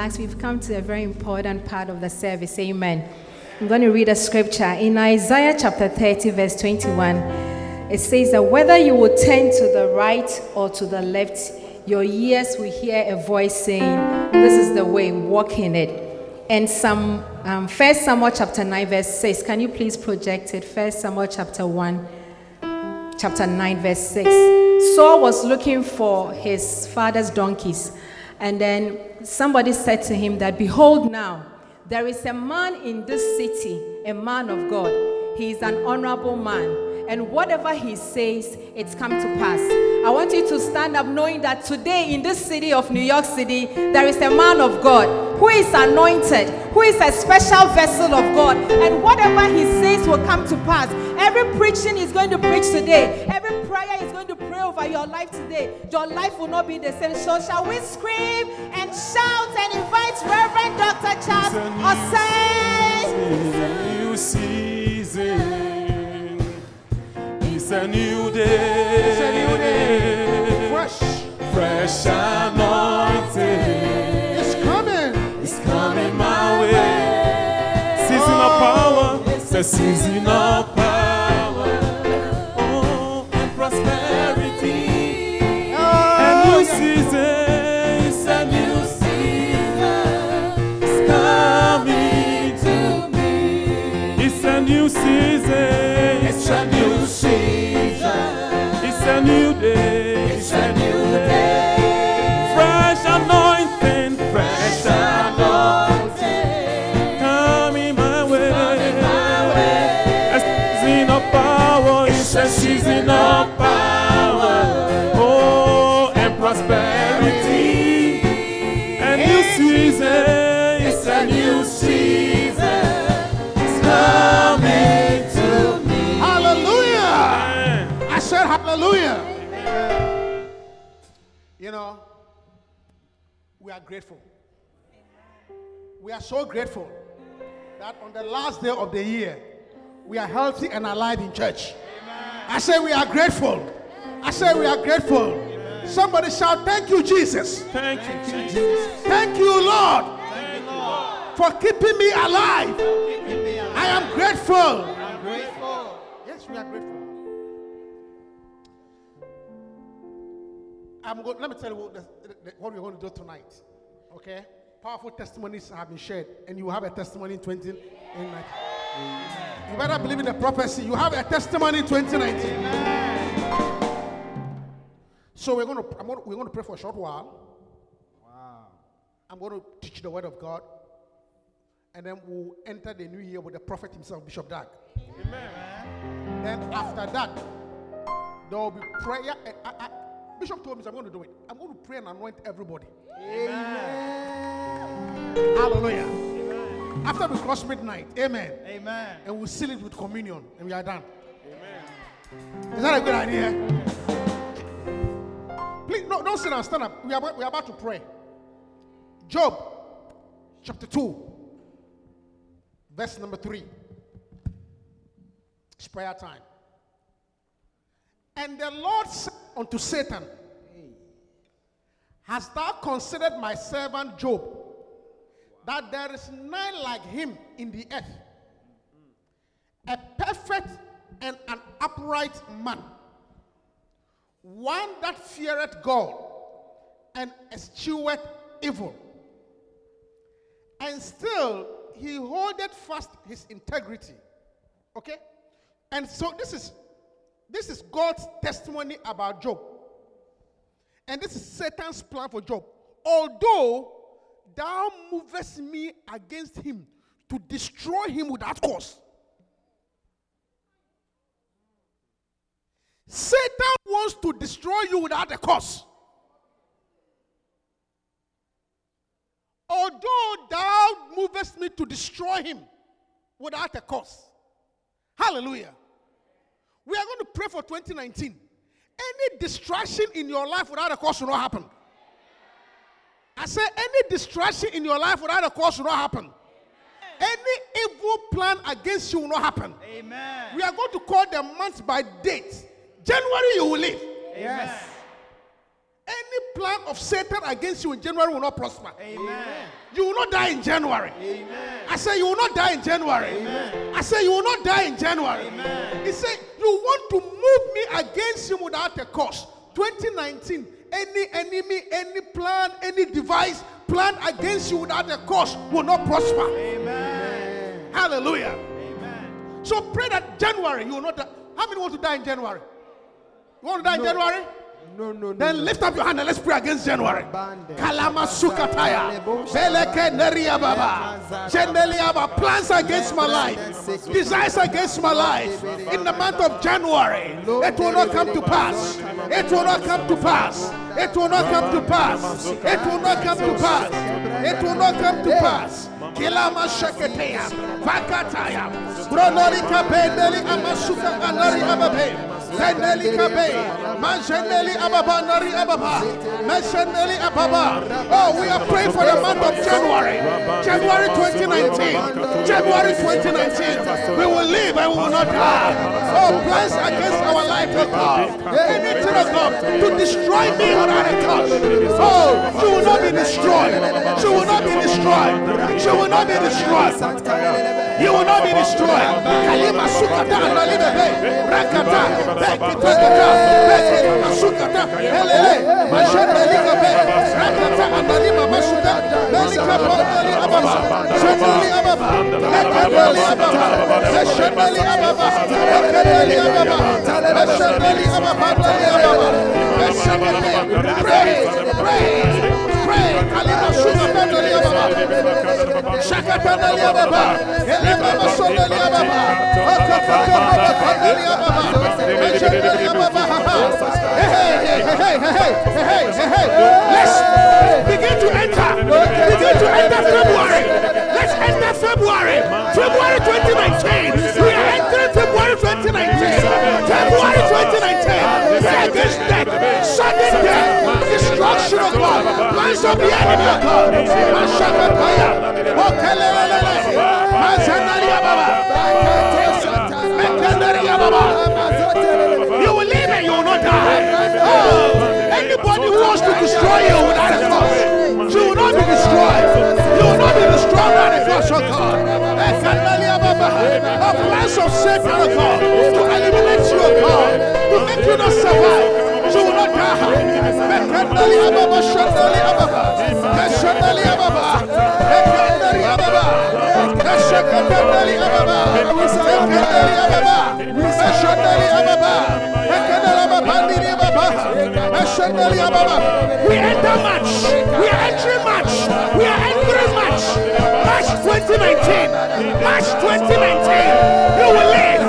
Relaxed. We've come to a very important part of the service. Amen. I'm going to read a scripture in Isaiah chapter 30, verse 21. It says that whether you will turn to the right or to the left, your ears will hear a voice saying, This is the way, walk in it. And some um, First Samuel chapter 9, verse 6. Can you please project it? First Samuel chapter 1, chapter 9, verse 6. Saul was looking for his father's donkeys. And then somebody said to him that, Behold now, there is a man in this city, a man of God. He is an honorable man and whatever he says, it's come to pass. I want you to stand up knowing that today in this city of New York City, there is a man of God who is anointed, who is a special vessel of God, and whatever he says will come to pass. Every preaching is going to preach today, every prayer over your life today. Your life will not be the same. So, shall we scream and shout and invite Reverend Dr. Charles Osei? It's a new day. It's a new day. Fresh. Fresh anointing. It's coming. It's coming my way. Oh. Season of power. It's a season of power. Me. It's a new season. It's a new day. It's a new day. Fresh anointing. Are grateful. We are so grateful that on the last day of the year, we are healthy and alive in church. I say we are grateful. I say we are grateful. Somebody shout, Thank you, Jesus. Thank you, Jesus. Thank you, Lord, for keeping me alive. I am grateful. I'm grateful. Yes, we are grateful. I'm going, let me tell you what, what we're going to do tonight. Okay? Powerful testimonies have been shared, and you have a testimony in 2019. You better believe in the prophecy. You have a testimony in 2019. So we're going to, to, we're going to pray for a short while. Wow. I'm going to teach the word of God, and then we'll enter the new year with the prophet himself, Bishop Dag. Amen. Then after that, there will be prayer. And I, I, Bishop told me, so I'm going to do it. I'm going to pray and anoint everybody. Amen. Hallelujah. Amen. After we cross midnight, amen. Amen. And we'll seal it with communion, and we are done. Amen. Is that a good idea? Please, no, don't sit down, stand up. We are, we are about to pray. Job, chapter 2, verse number 3. It's prayer time. And the Lord said unto Satan, Hast thou considered my servant Job, that there is none like him in the earth, a perfect and an upright man, one that feareth God and escheweth evil, and still he holdeth fast his integrity. Okay? And so this is this is God's testimony about Job. And this is Satan's plan for Job. Although thou movest me against him to destroy him without cause. Satan wants to destroy you without a cause. Although thou movest me to destroy him without a cause. Hallelujah. We are going to pray for 2019. Any distraction in your life without a cause will not happen. I say any distraction in your life without a cause will not happen. Any evil plan against you will not happen. Amen. We are going to call the months by date. January you will leave. Yes. Any plan of Satan against you in January will not prosper. Amen. You will not die in January. Amen. I say you will not die in January. Amen. I say you will not die in January. Amen. He said you want to move me against him without a cause. 2019, any enemy, any plan, any device planned against you without a cause will not prosper. Amen. Hallelujah. Amen. So pray that January you will not die. How many want to die in January? You want to die no. in January? No, no, no. Then lift up your hand and let's pray against January. Kalama sukataya. Beleke neriababa. Jendeliaba. Plans against my life. Desires against my life. In the month of January. It will not come to pass. It will not come to pass. It will not come to pass. It will not come to pass. It will not come to pass. Kilama shaketeya. Vakataya. Bronori kapendeli amasuka anari ababe. Zeneli Kabe, Manjeneli Ababa, Nari Ababa, Mesheneli Ababa. Oh, we are praying for the month of January, January 2019, January 2019. We will live and we will not die. Oh, plans against our life, oh God. Anything, oh God, to destroy me without a cause. Oh, she will not be destroyed. She will not be destroyed. She will not be destroyed. You will not be destroyed. Masukata, Helele, Mashanelika Be, Rakata Analima Masuka, Melika Bondali Ababa, Shanali Ababa, Ekabali Ababa, Meshanali Ababa, Ekabali Ababa, Meshanali Ababa, Ababa, Meshanali Pray, Let's begin to enter. Begin to enter February. Let's enter February. February 2019. We are entering February 2019. February 2019. Pray against death, sudden destruction of God, plans of the enemy of God. Mashakataya. Okelelele. Mazanaria Baba. Mekandaria Baba. You will live and you will not die. Oh, anybody who wants to destroy you without a cause, you will not be destroyed. You will not be destroyed without a cause, oh God. A plans of Satan, oh God, to eliminate you, oh God, to make you not survive. We enter match. We are entering match. We are entering match. March 2019. March 2019. You will live.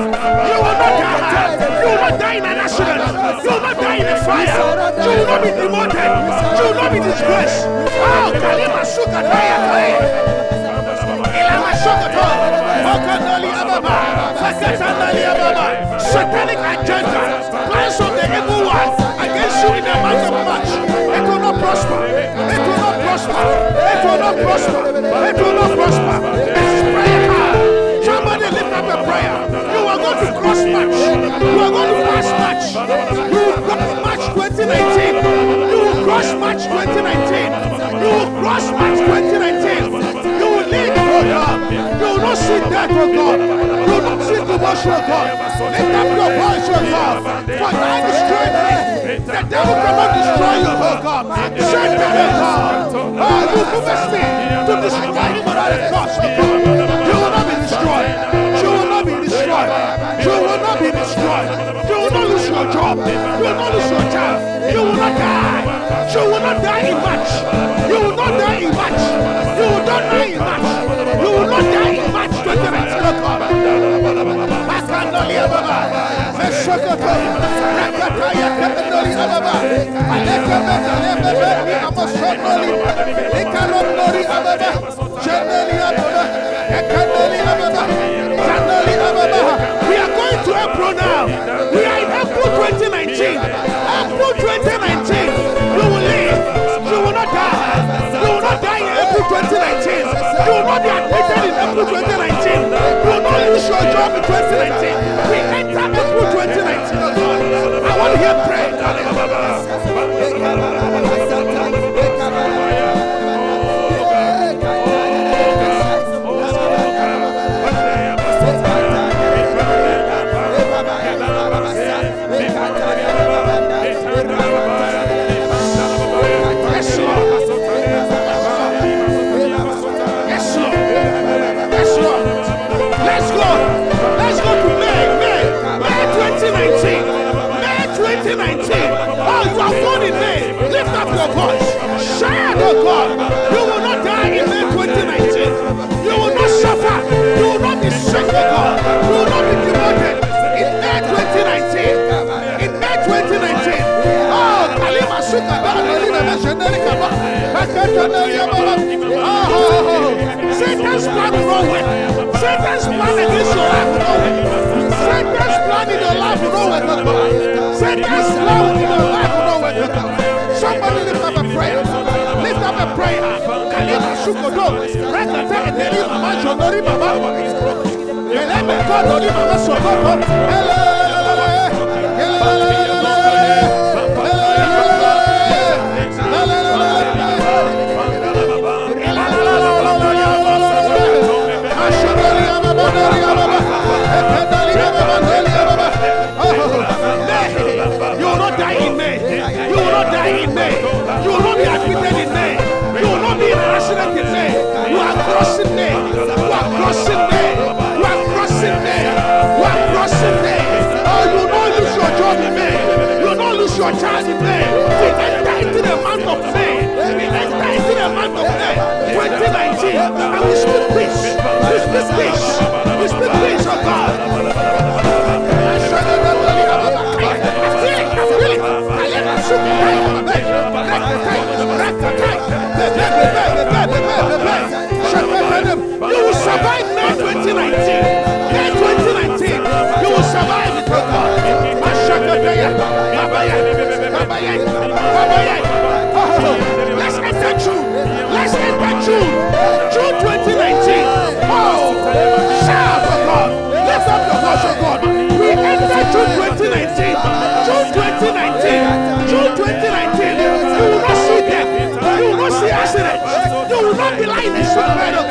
You will not die in an accident. You will not die in a fire. You will not be demoted. You will not be disgraced. Oh, Kalima Sukataya Kaya. Ilama Sokoto. Fakandali Ababa. Fakatandali Ababa. Satanic agenda. Plans of the evil one against you in the month of March. It will not prosper. It will not prosper. It will not prosper. It will not prosper. It's prayer. Prayer. You are going to cross match. You are going to pass match. You will cross match 2019. You will cross match 2019. You will cross match 2019. You will live, oh God. You will not see death, oh God. You will not see devotion, oh God. Lift up your voice, oh God. For I destroy me. The devil cannot destroy you, oh God. Satan, oh God. Oh, you possess me to destroy him without a cause, oh God. Destroyed. You will not be destroyed. You will not lose your job. You will not lose your child. You will not die. You will not die in March. You will not die in March. You will not die in March. You will not die in March 2019. oh God. Makandoli Ababa. Meshokoto. Rakataya lose your job in 2019. We enter April 2019. oh God. I want to hear pray. Oh, Satan's plan will not. Satan's plan against your life will not. Satan's plan in your life will not work, Satan's plan in your life will not work, Somebody lift up a prayer. Lift up a prayer. Kalima Sukodo, Rakata, and Delima Majondori Baba. Eleme Kodori Baba Sokoto. You You will not be admitted in May. You will not be in an accident in May. You are crossing May. You are crossing May. You are crossing May. You are crossing May. Oh, you will not lose your job in May. You will not lose your child in May. We enter into the month of May. We enter into the month of May 2019. And we speak peace. We speak peace. We speak peace, oh God. You will survive May 2019. May 2019. You will survive it, oh God. Oh, Let's enter June. Let's enter June. June 2019. Oh, shout for God. Lift up your voice, oh God. June 2019. June 2019. June 2019. You will not see death. You will not see accidents. You will not be sick bed, oh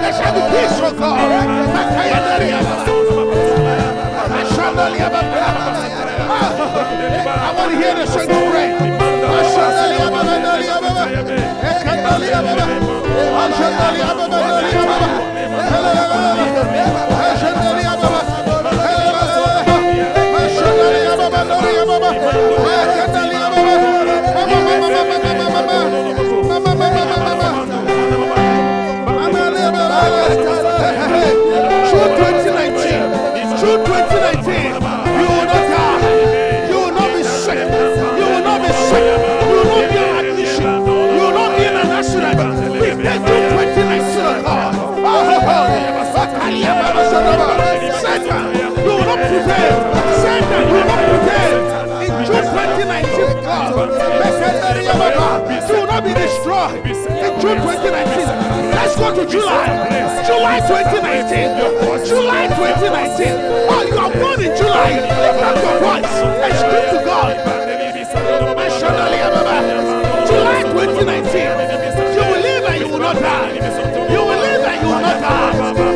there shall be peace, oh God. I want to hear the saints pray. you will not die. You will not be sick. You will not be sick. 2019, God. Mesendaria Baba. You will not be destroyed. In June 2019. Let's go to July. July 2019. July 2019. Oh, you are born in July. Lift up your voice and speak to God. July 2019. You will live and you will not die. You will live and you will not die.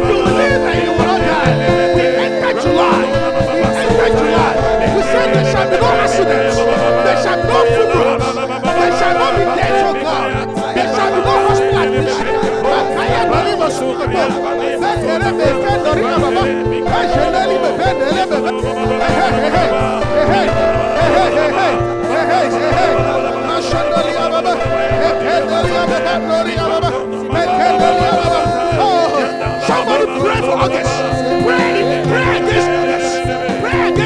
You will live and you will not die. July. In the July, He said there shall be no accidents. There shall be no funerals. There shall not be death, oh God. There shall be no hospitalization. Somebody pray for August. Pray, pray.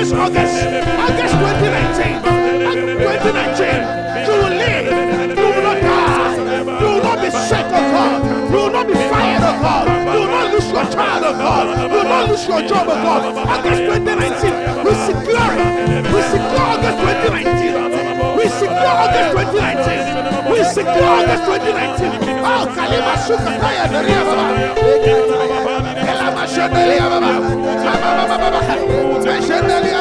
Against August. August 2019. 2019. You will live. You will not die. You will not be sick, of God. You will not be fired, of God. You will not lose your child, of God. You will not lose your job, of God. August 2019. We secure it. We secure August 2019. We secure August 2019. We secure August 2019. Oh, Kalima Daria Baba. Elama Shandelia Baba. Baba Baba Baba.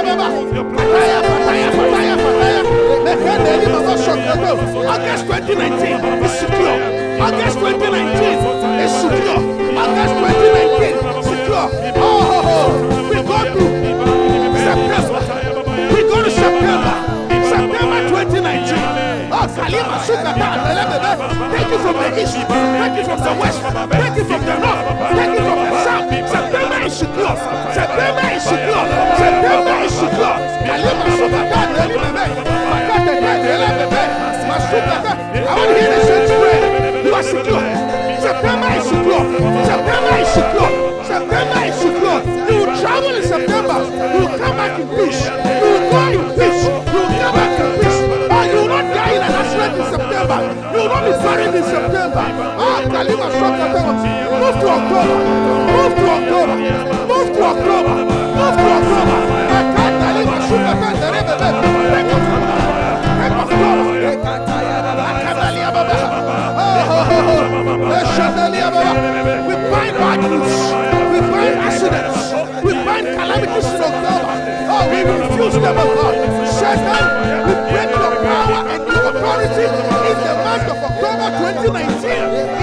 Baba. Pataya, Pataya, Pataya, Pataya. Mekendeli Baba Sokoto. August 2019 is secure. August 2019 is secure. August 2019 secure. Oh, we go to September. We go to. September 2019. Oh, Kalima Sukata. Take it from the east. Take it from the west. Take it from the north. Take it from the south. September is secure. September is secure. September is secure. Kalima Sukata Neli Bebe. Makata Neli Bebe. Masukata. I want to hear the saints pray. You are secure. September is secure. September is secure. September is secure. You will travel in September. You will come back in peace. You will go in peace. In peace. Oh, you will not die in an accident in September. You will not be buried in September. Ah, Kalima Sukata. Move to October. Move to October. Move to October. Move to October. Akata Kalima Sukata Neli Bebe. Take October. Take October. Akadalia Baba. Baba. We bind bad. We bind accidents. We bind calamities in October. We refuse them, oh God. Satan, we break your power and your authority in the month of October 2019.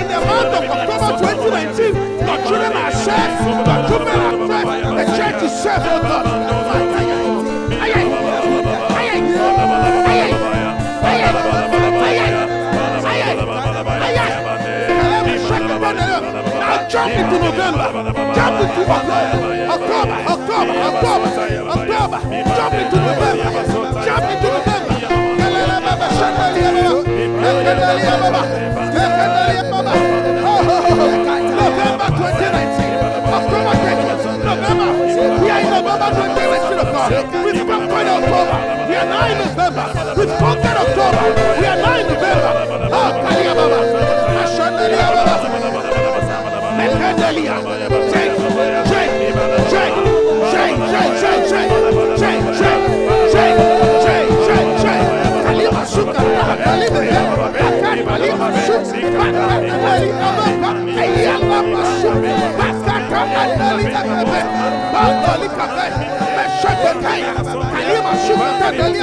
In the month of October 2019, your children are safe. Your children are safe. The church is safe, oh God. Jump into November. Jump into October. October. October. October. Jump into November. Jump into November. Oh, oh, oh. November 2019. October 20. November. We are in November 2019 of God. We've conquered October. We are now in November. We've October. We are now in November. Oh. Ashandalia baba. Mekandeli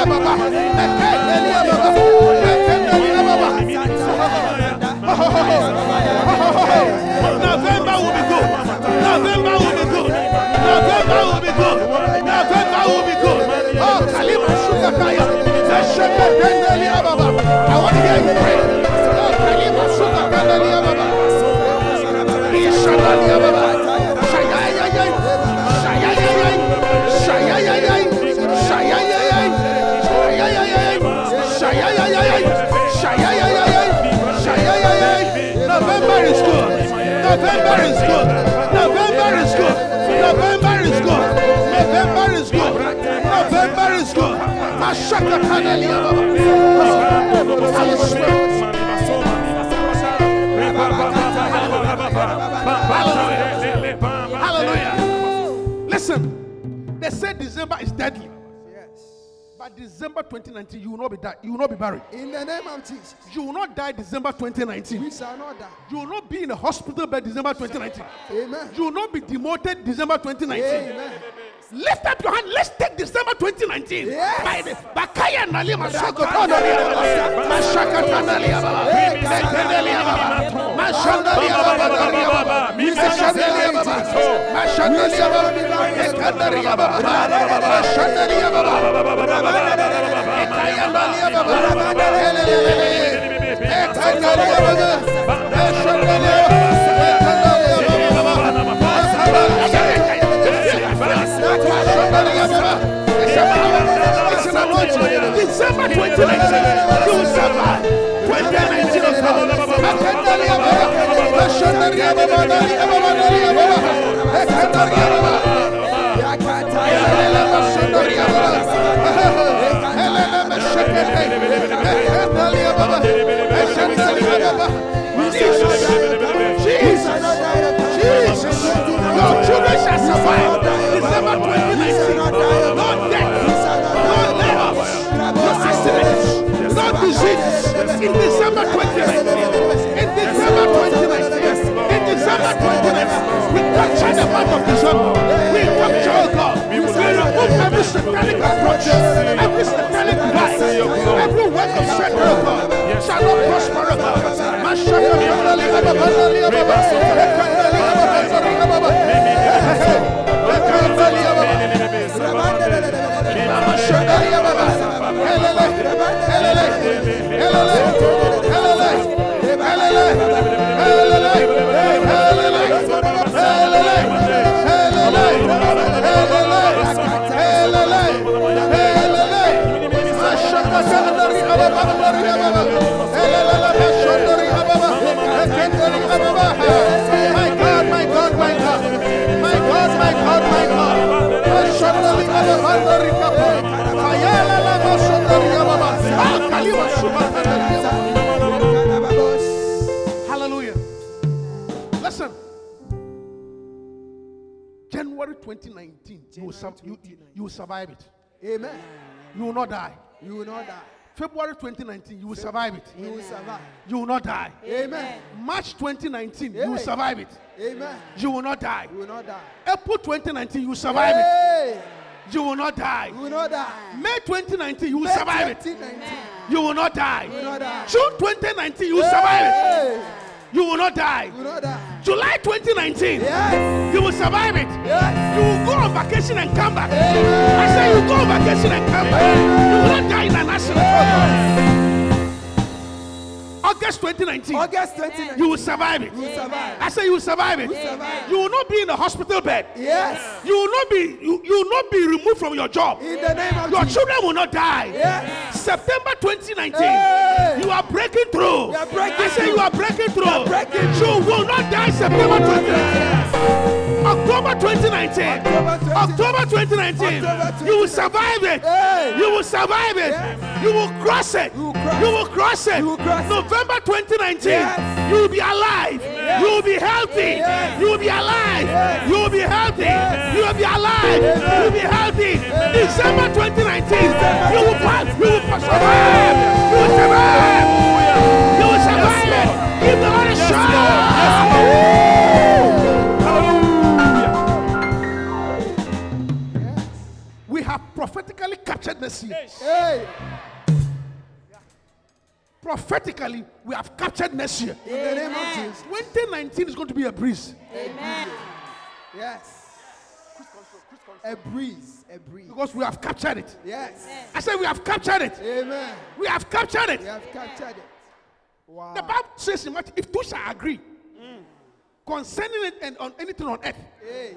ababa. November will be good. November will be good. November will be good. November will be good. Oh, Kalima Sukataya. Mesheke Kendeli Ababa. I want to hear you pray. Oh, Kalima Sukatandeli Ababa. Ishadali Ababa. November is good. November is good. November is good. November is good. November is good. Mashaka swear. Hallelujah. Listen, they say December is deadly. But December 2019, you will not be die. You will not be buried. In the name of Jesus, You will not die December 2019. we shall not die. You will not be in a hospital by December 2019. Amen. You will not be demoted December 2019. Amen. Lift up your hand. Let's take December 2019. Yes. By the Bakaya Nali Masako Tanalia Baba. Mashaka Tanalia Thank December You In December 2019. In December 2019. In December 2019. We capture the month of December. We capture, oh God. We remove every satanic approach. Every satanic device. Every work of Satan, oh God. Shall not prosper, oh God. Mashaka my God, my God, my God. Hallelujah. Listen. January 2019, you will, you- you will survive it. Amen. You will not die. You will not die. February 2019, you will survive it. You will survive. You will not die. Amen. March 2019, you will survive it. Amen. You will not die. You will not die. April 2019, you will survive it. Hey. You will not die. You will not die. May 2019, you will survive it. 2019. You will not die. You will not die. June 2019, you will survive it. You will not die. You will not die. July 2019, Yes. you will survive it. Yes. You will go on vacation and come back. Amen. I say you go on vacation and come back. You will not die in an accident. August 2019, August 2019. you will survive it. You will survive. I say you will survive it. survive. You will not be in a hospital bed. Yes. You will not be you, you will not be removed from your job. In the name of Your Jesus. children will not die. Yes. September 2019, Hey. you are breaking through. You are breaking I say you are breaking through. breaking You will not die September 2019. October 2019. October 2019. October 2019. October You will survive it. Hey. You will survive it. Yes. You will cross it. You will cross You will cross it. You will cross it. November 2019. Yes. You will be alive. You will be healthy. Yes. You will be alive. Yes. You will be healthy. Yes. You will be alive. You will be healthy. December 2019. You will pass. You will pass. Survive. You will survive. You will survive it. Give the Lord a shot. We have prophetically captured this year. Hey. Prophetically, we have captured next year. In the name of Jesus. 2019 is going to be a breeze Amen. Yes. A breeze. A breeze. because we have captured it. Yes. I said we have captured it. Amen. We have captured it. We have captured it. Wow. The Bible says in Matthew, if two shall agree concerning it and on anything on earth, Hey.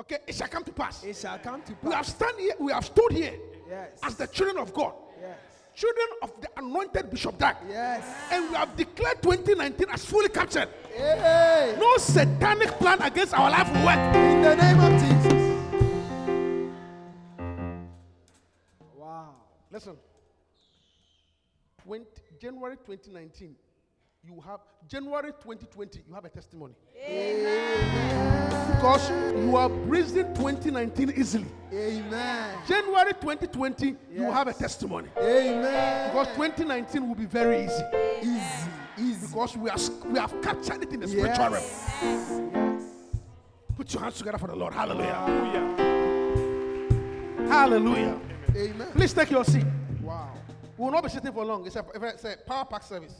okay, it shall come to pass. It shall come to pass. We have pass. stand here, we have stood here Yes. as the children of God, Yes. Children of the anointed Bishop Dag, Yes. and we have declared 2019 as fully captured. Hey. No satanic plan against our life will work. In the name of Jesus. Wow. Listen, 20, January 2019, you have January 2020, you have a testimony. Because you are breezing 2019 easily. Amen. January 2020, you have a testimony. Amen. Because 2019 will be very easy. Easy. Easy. Because we, are, we have captured it in the spiritual realm. Yes. Put your hands together for the Lord. Hallelujah. Hallelujah. Amen. Please take your seat. Wow. We will not be sitting for long. It's a, it's a power pack service.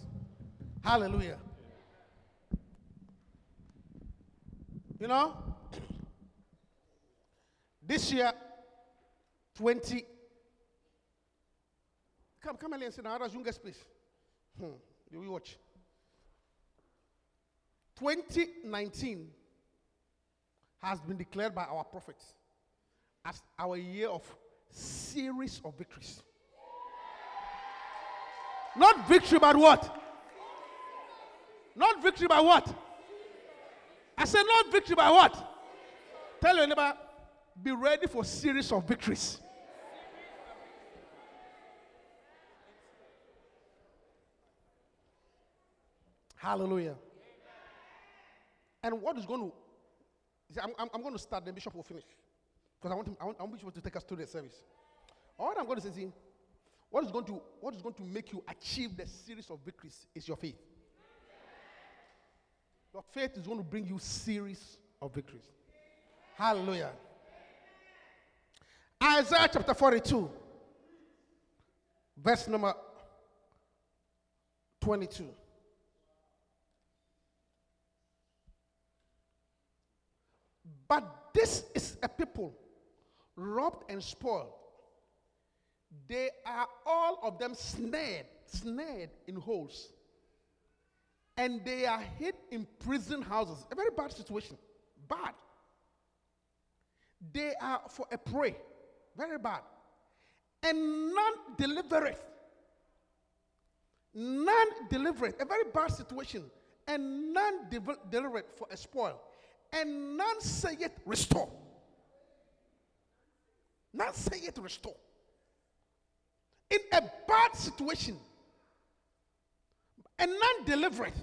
Hallelujah. You know, this year, 20. Come, come and sit down. Others, you get space. Hmm. You watch. 2019 has been declared by our prophets as our year of series of victories. Not victory, but what? Not victory by what? I said not victory by what? Tell your neighbor, be ready for series of victories. Hallelujah. And what is going to? see, I'm, I'm, I'm going to start. Then Bishop will finish because I want him. I want, I want Bishop to take us to the service. All I'm going to say is, what is going to what is going to make you achieve the series of victories is your faith. Your faith is going to bring you series of victories. Hallelujah. Isaiah chapter 42, verse number 22. But this is a people robbed and spoiled. They are all of them snared, snared in holes. And they are hid in prison houses. A very bad situation. Bad. They are for a prey. Very bad. And none delivereth. none deliver it, a very bad situation, and none devel- deliver for a spoil, and none say it restore. None say it restore. In a bad situation, and none deliver it,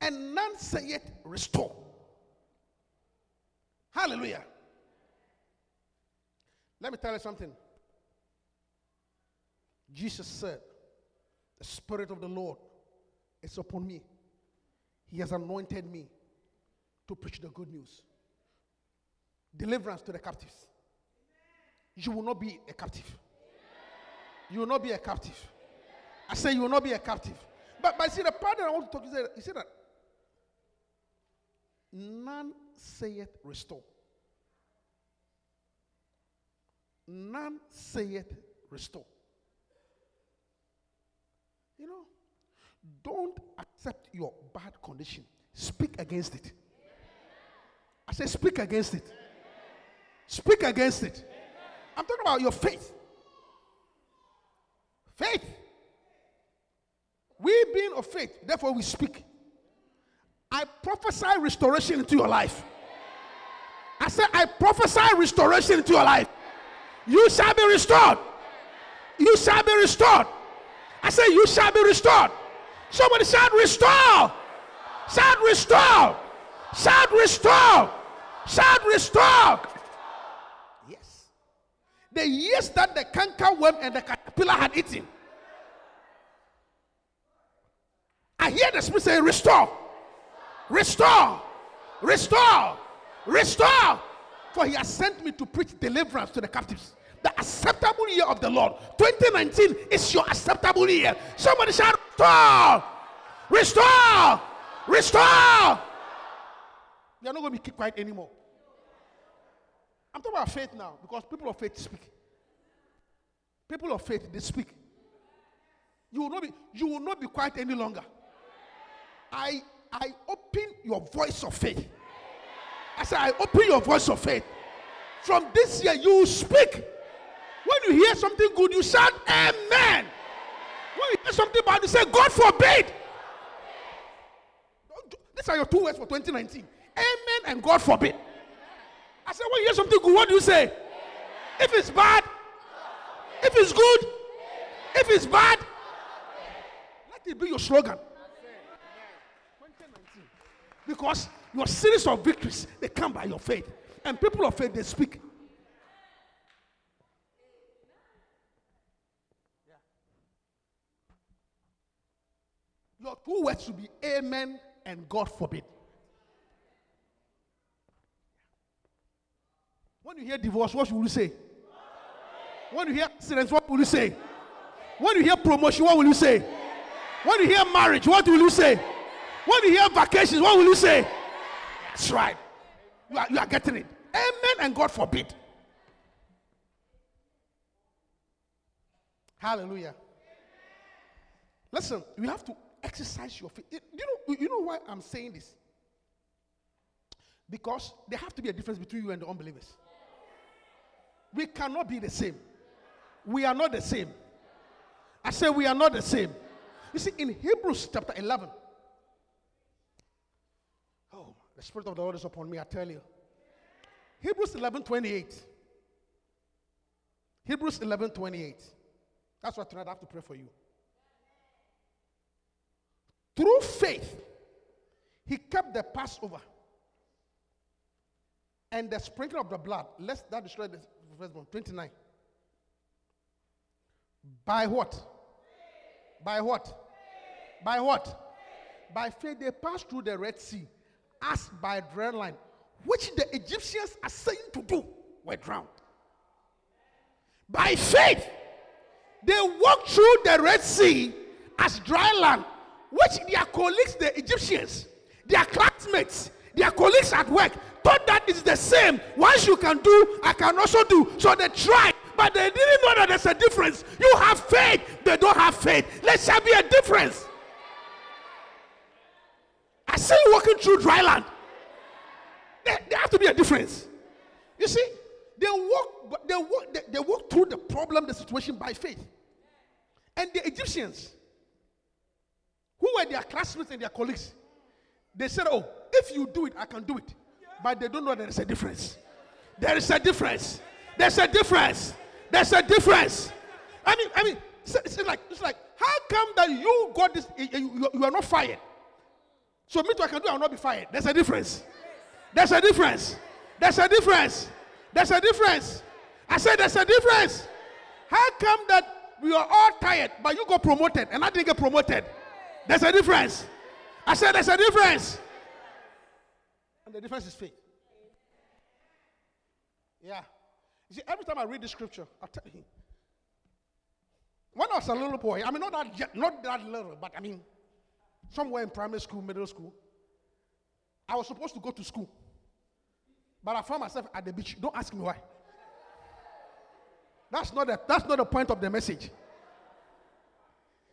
and none say it restore. Hallelujah. Let me tell you something. Jesus said, The Spirit of the Lord is upon me. He has anointed me to preach the good news, deliverance to the captives. You will not be a captive. You will not be a captive. I say you will not be a captive. But, but see, the part that I want to talk, he said that none saith restore. None saith restore. You know, don't accept your bad condition. Speak against it. I say, speak against it. Speak against it. I'm talking about your faith. Faith. We being of faith, therefore we speak. I prophesy restoration into your life. I said, I prophesy restoration into your life. You shall be restored. You shall be restored. I say, You shall be restored. Somebody shout, Restore. Shout, Restore. Shout, Restore. Shout, Restore. Yes. The years that the canker worm and the caterpillar had eaten. I hear the Spirit say, Restore. Restore. Restore. Restore. For he has sent me to preach deliverance to the captives. The acceptable year of the Lord. 2019 is your acceptable year. Somebody shout, Restore. Restore. Restore. You're not going to be quiet anymore. I'm talking about faith now because people of faith speak. People of faith, they speak. You will not be, you will not be quiet any longer. I I open your voice of faith. I said, I open your voice of faith. From this year, you speak. When you hear something good, you shout, Amen. When you hear something bad, you say, God forbid. These are your two words for 2019 Amen and God forbid. I said, when you hear something good, what do you say? If it's bad, if it's good, if it's bad, let it be your slogan. 2019. Because your series of victories, they come by your faith. And people of faith, they speak. Your two words should be amen and God forbid. When you hear divorce, what will you say? When you hear accidents, what will you say? When you hear promotion, what will you say? When you hear marriage, what will you say? When you hear vacations, what will you say? That's right. You are, you are getting it. Amen and God forbid. Hallelujah. Listen, you have to exercise your faith. You know, you know why I'm saying this? Because there have to be a difference between you and the unbelievers. We cannot be the same. We are not the same. I say we are not the same. You see, in Hebrews chapter 11, oh, the Spirit of the Lord is upon me, I tell you. Hebrews 11 28. Hebrews 11 28. That's what tonight I have to pray for you. Through faith, he kept the Passover and the sprinkling of the blood, lest that destroy the firstborn. 29. By what? By what? By what? By faith, they passed through the Red Sea as by dry line, which the Egyptians are saying to do, were drowned. By faith, they walked through the Red Sea as dry land, which their colleagues, the Egyptians, their classmates, their colleagues at work, thought that it's the same. Once you can do, I can also do. So they tried, but they didn't know that there's a difference. You have faith, they don't have faith. There shall be a difference. See walking through dry land. There, there has to be a difference. You see, they walk, they walk, they, they walk through the problem, the situation by faith. And the Egyptians, who were their classmates and their colleagues. They said, Oh, if you do it, I can do it. But they don't know there is a difference. There is a difference. There's a difference. There's a difference. I mean, I mean, it's like it's like how come that you got this? You, you- you are not fired. So me too, I can do. I will not be fired. There's a difference. There's a difference. There's a difference. There's a difference. I said there's a difference. How come that we are all tired, but you got promoted and I didn't get promoted? There's a difference. I said there's a difference. And the difference is faith. Yeah. You see, every time I read the scripture, I tell you. When I was a little boy, I mean, not that, not that little, but I mean, somewhere in primary school, middle school, I was supposed to go to school. But I found myself at the beach. Don't ask me why. That's not the, that's not the point of the message.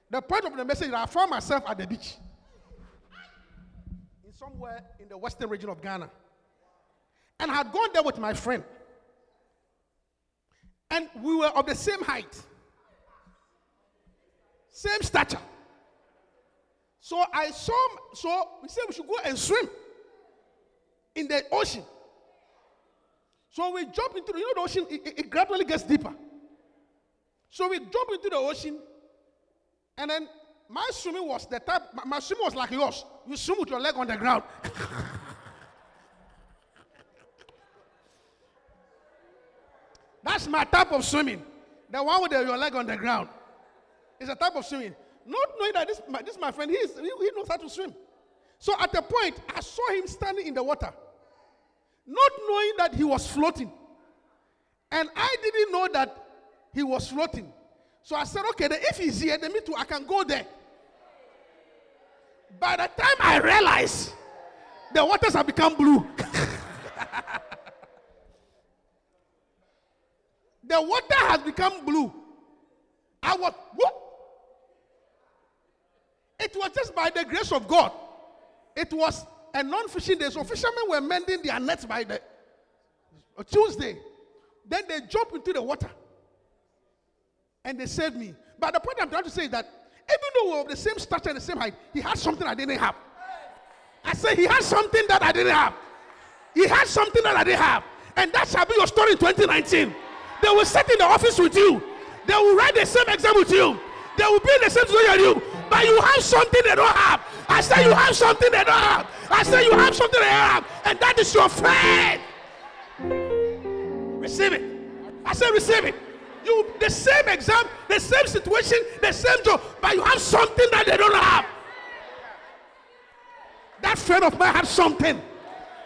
The point of the message is I found myself at the beach. In somewhere in the western region of Ghana. And I had gone there with my friend. And we were of the same height, same stature. So I saw, so we said we should go and swim in the ocean. So we jump into the, you know, the ocean, it, it- it gradually gets deeper. So we jump into the ocean, and then my swimming was the type, my, my swimming was like yours. You swim with your leg on the ground. That's my type of swimming. The one with the, your leg on the ground. It's a type of swimming. Not knowing that this, my, this my friend, he, he, he knows how to swim. So at a point, I saw him standing in the water, not knowing that he was floating. And I didn't know that he was floating. So I said, okay, then if he's here, then me too, I can go there. By the time I realized the waters have become blue, the water has become blue. I was, what? It was just by the grace of God. It was a non fishing day. So fishermen were mending their nets by the Tuesday. Then they jumped into the water and they saved me. But the point I'm trying to say is that even though we're of the same stature and the same height, he had something I didn't have. I said he had something that I didn't have. He had something that I didn't have. And that shall be your story in 2019. They will sit in the office with you. They will write the same exam with you. They will be in the same situation as you. But you have something they don't have. I say you have something they don't have. I say you have something they have. And that is your faith. Receive it. I say receive it. You the same exam, the same situation, the same job, but you have something that they don't have. That friend of mine had something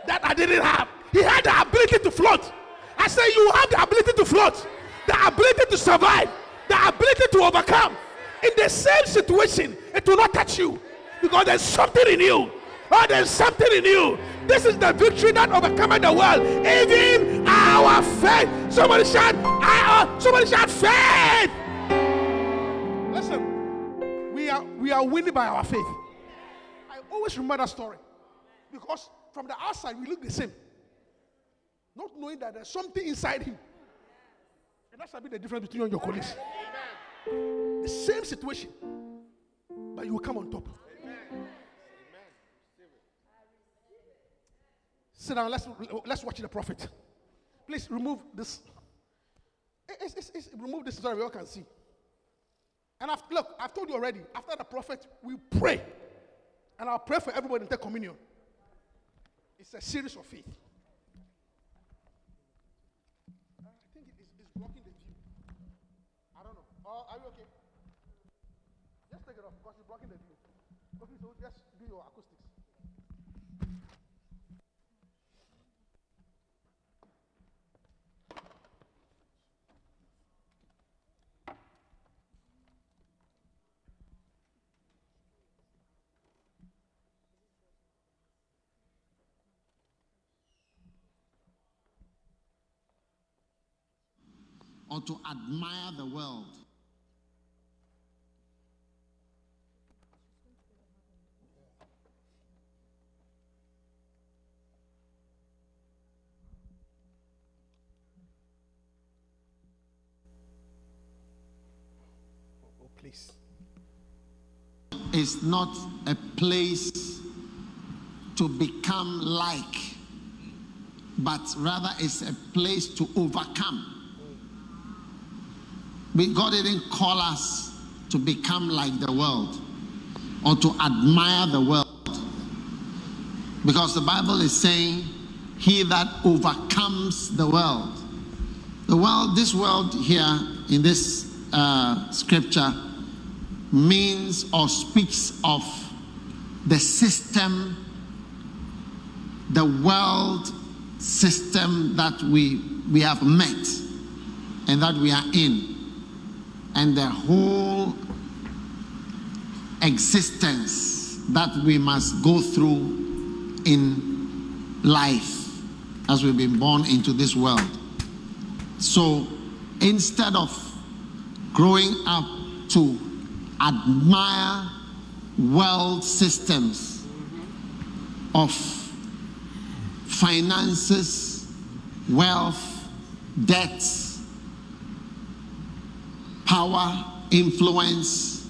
that I didn't have. He had the ability to float. I say you have the ability to float, the ability to survive, the ability to overcome. In the same situation, it will not touch you because there's something in you. Oh, there's something in you. This is the victory that overcomes the world. Even our faith. Somebody shout, I, uh, somebody shout faith. Listen, we are we are winning by our faith. I always remember that story because from the outside we look the same, not knowing that there's something inside him. And that shall be the difference between you and your colleagues. The same situation, but you will come on top. Sit down. Let's let's watch the prophet. Please remove this. It's, it's, it's, remove this so we all can see. And I've, look, I've told you already. After the prophet, we pray, and I'll pray for everybody in take communion. It's a series of faith. I think it is it's blocking the view. I don't know. Oh, are you okay? Just take it off because it's blocking the view. Okay, so just do your acoustics. Or to admire the world. Oh, oh please. is not a place to become like, but rather it's a place to overcome. God didn't call us to become like the world or to admire the world. Because the Bible is saying, He that overcomes the world. The world, this world here in this uh, scripture means or speaks of the system, the world system that we, we have met and that we are in, and the whole existence that we must go through in life as we've been born into this world. So instead of growing up to admire world systems of finances, wealth, debts, power, influence,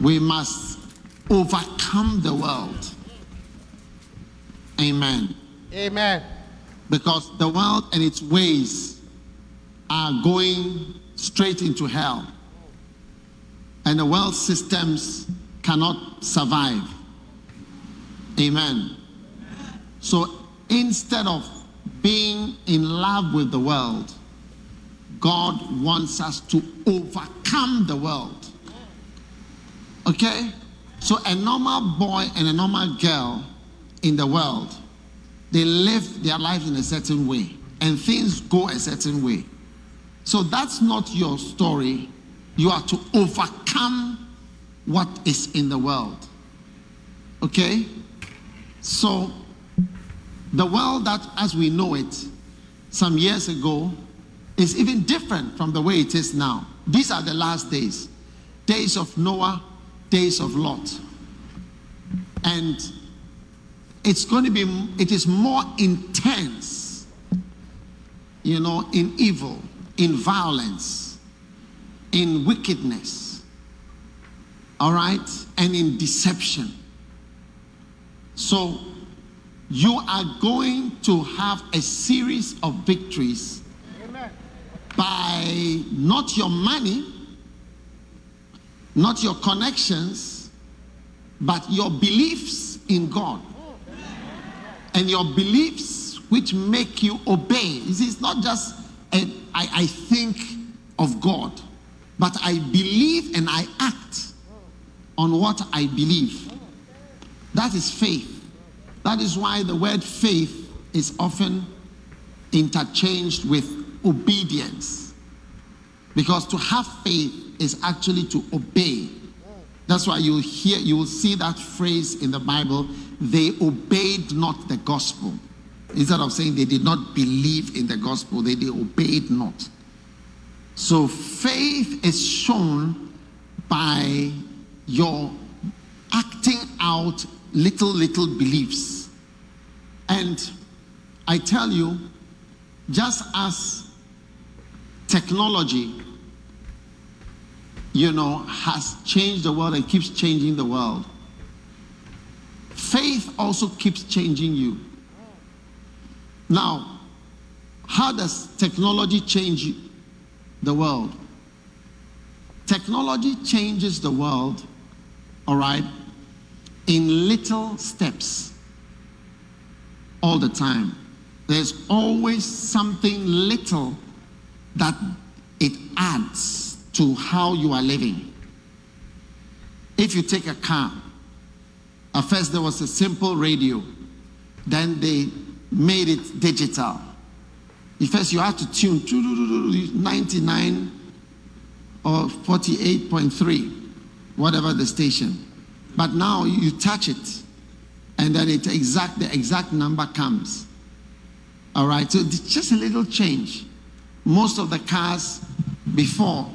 we must overcome the world. Amen. Amen. Because the world and its ways are going straight into hell. And the world systems cannot survive. Amen. So instead of being in love with the world, God wants us to overcome the world. Okay? So a normal boy and a normal girl in the world, they live their lives in a certain way and things go a certain way. So that's not your story. You are to overcome what is in the world. Okay? So the world that as we know it some years ago is even different from the way it is now. These are the last days days of Noah, days of Lot. And it's going to be, it is more intense, you know, in evil, in violence, in wickedness, all right, and in deception. So you are going to have a series of victories by not your money, not your connections, but your beliefs in God. And your beliefs which make you obey. You see, It's not just a, I, I think of God, but I believe and I act on what I believe. That is faith. That is why the word faith is often interchanged with obedience. Because to have faith is actually to obey. That's why you hear you will see that phrase in the Bible, they obeyed not the gospel. Instead of saying they did not believe in the gospel, they, they obeyed not. So faith is shown by your acting out little, little beliefs. And I tell you, just as technology, you know, has changed the world and keeps changing the world, faith also keeps changing you. Now, how does technology change the world? Technology changes the world, all right, in little steps all the time. There's always something little that it adds to how you are living. If you take a car, at first there was a simple radio, then they made it digital. At first you had to tune 99 or 48.3, whatever the station. But now you touch it, and then it exact the exact number comes. All right, so it's just a little change. Most of the cars before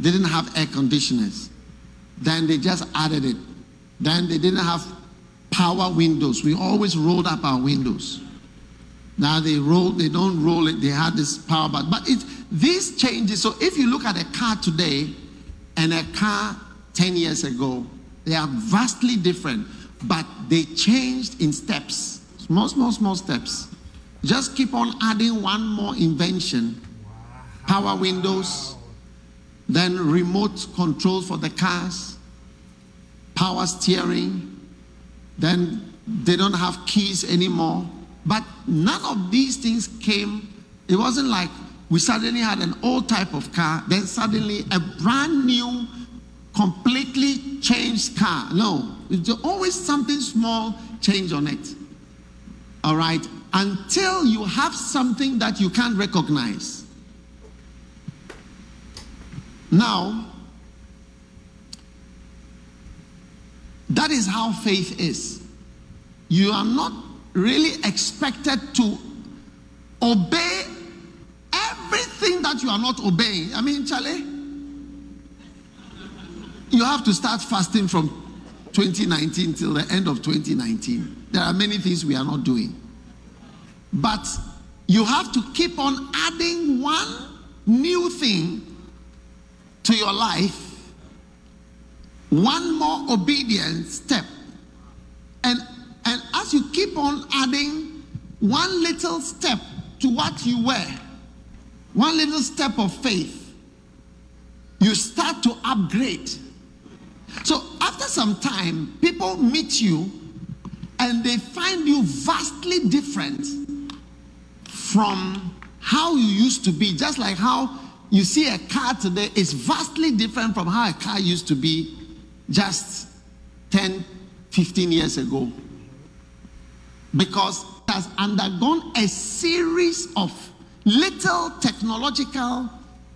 didn't have air conditioners. Then they just added it. Then they didn't have power windows. We always rolled up our windows. Now they roll, they don't roll it. They had this power button. but it these changes. So if you look at a car today and a car 10 years ago, They are vastly different, but they changed in steps. Small, small, small steps. Just keep on adding one more invention power windows, then remote control for the cars, power steering, then they don't have keys anymore. But none of these things came, it wasn't like we suddenly had an old type of car, then suddenly a brand new, completely changed car. No, it's always something small change on it. All right, until you have something that you can't recognize. Now, that is how faith is. You are not really expected to obey everything that you are not obeying. I mean, Charlie, you have to start fasting from 2019 till the end of 2019. There are many things we are not doing. But you have to keep on adding one new thing to your life, one more obedient step. And, and as you keep on adding one little step to what you were, one little step of faith, you start to upgrade. So after some time, people meet you and they find you vastly different from how you used to be. Just like how you see a car today is vastly different from how a car used to be just 10, 15 years ago. Because it has undergone a series of little technological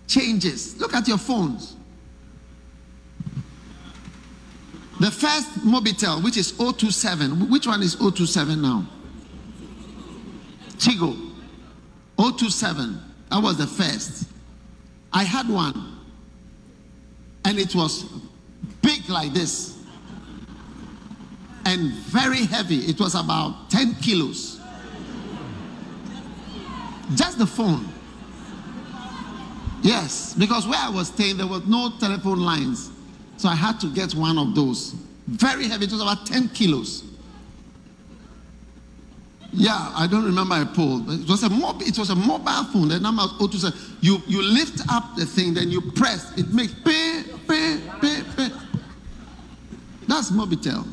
changes. Look at your phones. The first Mobitel, which is 027, which one is 027 now? Tigo. 027. That was the first. I had one. And it was big like this. And very heavy. It was about 10 kilos. Just the phone. Yes, because where I was staying, there was no telephone lines. So I had to get one of those. Very heavy. It was about 10 kilos. Yeah, I don't remember a pole, but it was a mob, it was a mobile phone. The number was 027. You you lift up the thing, then you press, it makes pay, pay, pay, pay. That's Mobitel.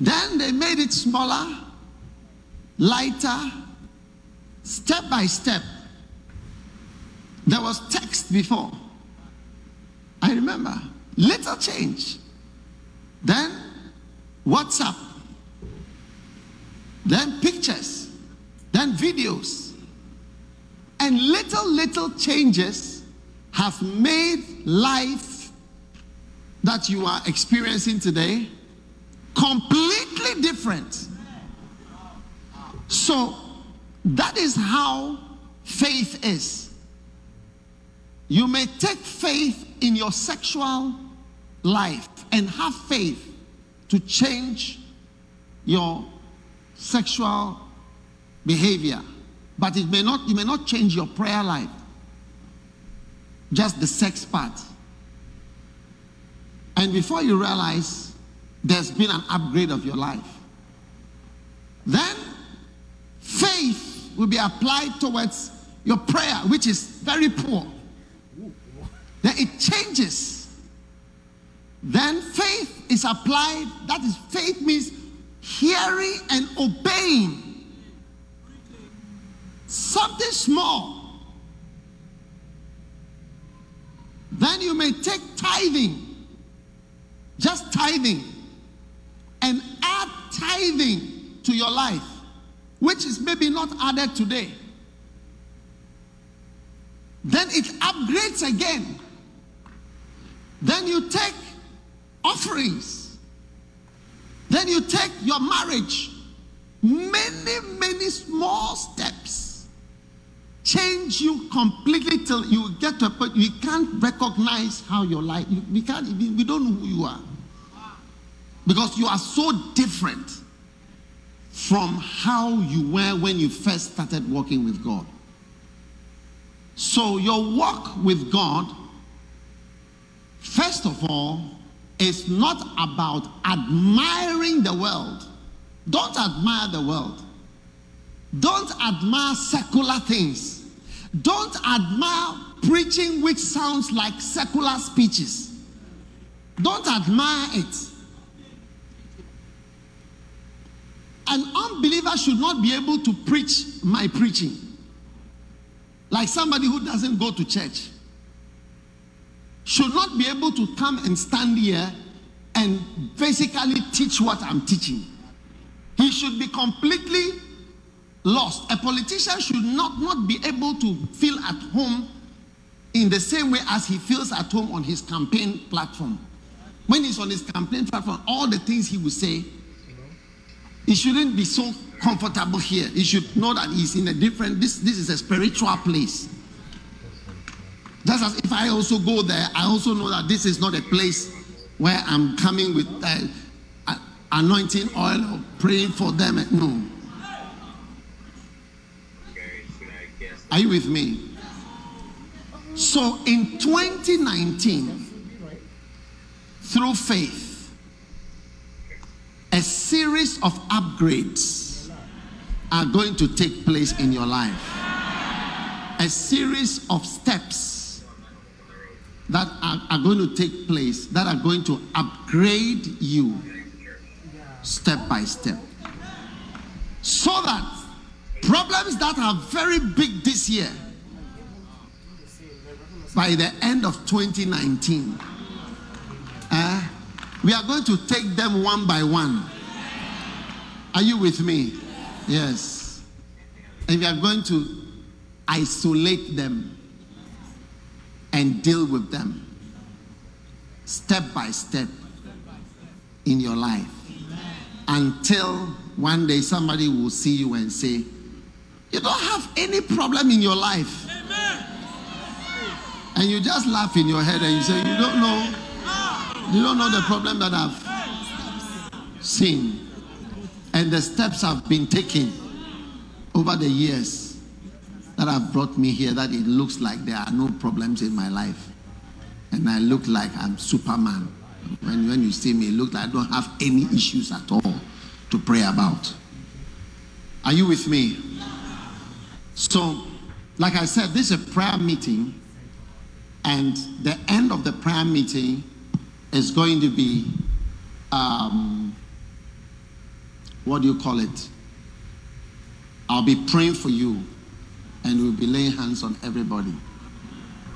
Then they made it smaller, lighter, step by step. There was text before. I remember. Little change. Then WhatsApp then pictures, then videos. And little, little changes have made life that you are experiencing today completely different. So, that is how faith is. You may take faith in your sexual life and have faith to change your sexual behavior, but it may not, you may not change your prayer life. Just the sex part. And before you realize, there's been an upgrade of your life. Then faith will be applied towards your prayer, which is very poor. Then it changes. Then faith is applied. That is, faith means hearing and obeying. Something small. Then you may take tithing, just tithing, and add tithing to your life, which is maybe not added today. Then it upgrades again. Then you take offerings. Then you take your marriage. Many, many small steps change you completely till you get to a point you can't recognize how your life. You, we can't. We don't know who you are because you are so different from how you were when you first started walking with God. So your walk with God, first of all, is not about admiring the world. Don't admire the world. Don't admire secular things. Don't admire preaching which sounds like secular speeches. Don't admire it. An unbeliever should not be able to preach my preaching. Like somebody who doesn't go to church should not be able to come and stand here and basically teach what I'm teaching. He should be completely lost. A politician should not, not be able to feel at home in the same way as he feels at home on his campaign platform. When he's on his campaign platform, all the things he will say, he shouldn't be so comfortable here. He should know that he's in a different, this, this is a spiritual place. Just as if I also go there, I also know that this is not a place where I'm coming with uh, anointing oil or praying for them. No. Are you with me? So in 2019, through faith, a series of upgrades are going to take place in your life. A series of steps that are, are going to take place that are going to upgrade you step by step. So that problems that are very big this year, by the end of 2019, uh, we are going to take them one by one. Are you with me? Yes. And we are going to isolate them and deal with them step by step in your life until one day somebody will see you and say, You don't have any problem in your life. And you just laugh in your head and you say, You don't know. You don't know the problem that I've seen. And the steps have been taken over the years that have brought me here that it looks like there are no problems in my life. And I look like I'm Superman. When, when you see me, it looks like I don't have any issues at all to pray about. Are you with me? So, like I said, this is a prayer meeting, and the end of the prayer meeting is going to be um, what do you call it? I'll be praying for you, and we'll be laying hands on everybody.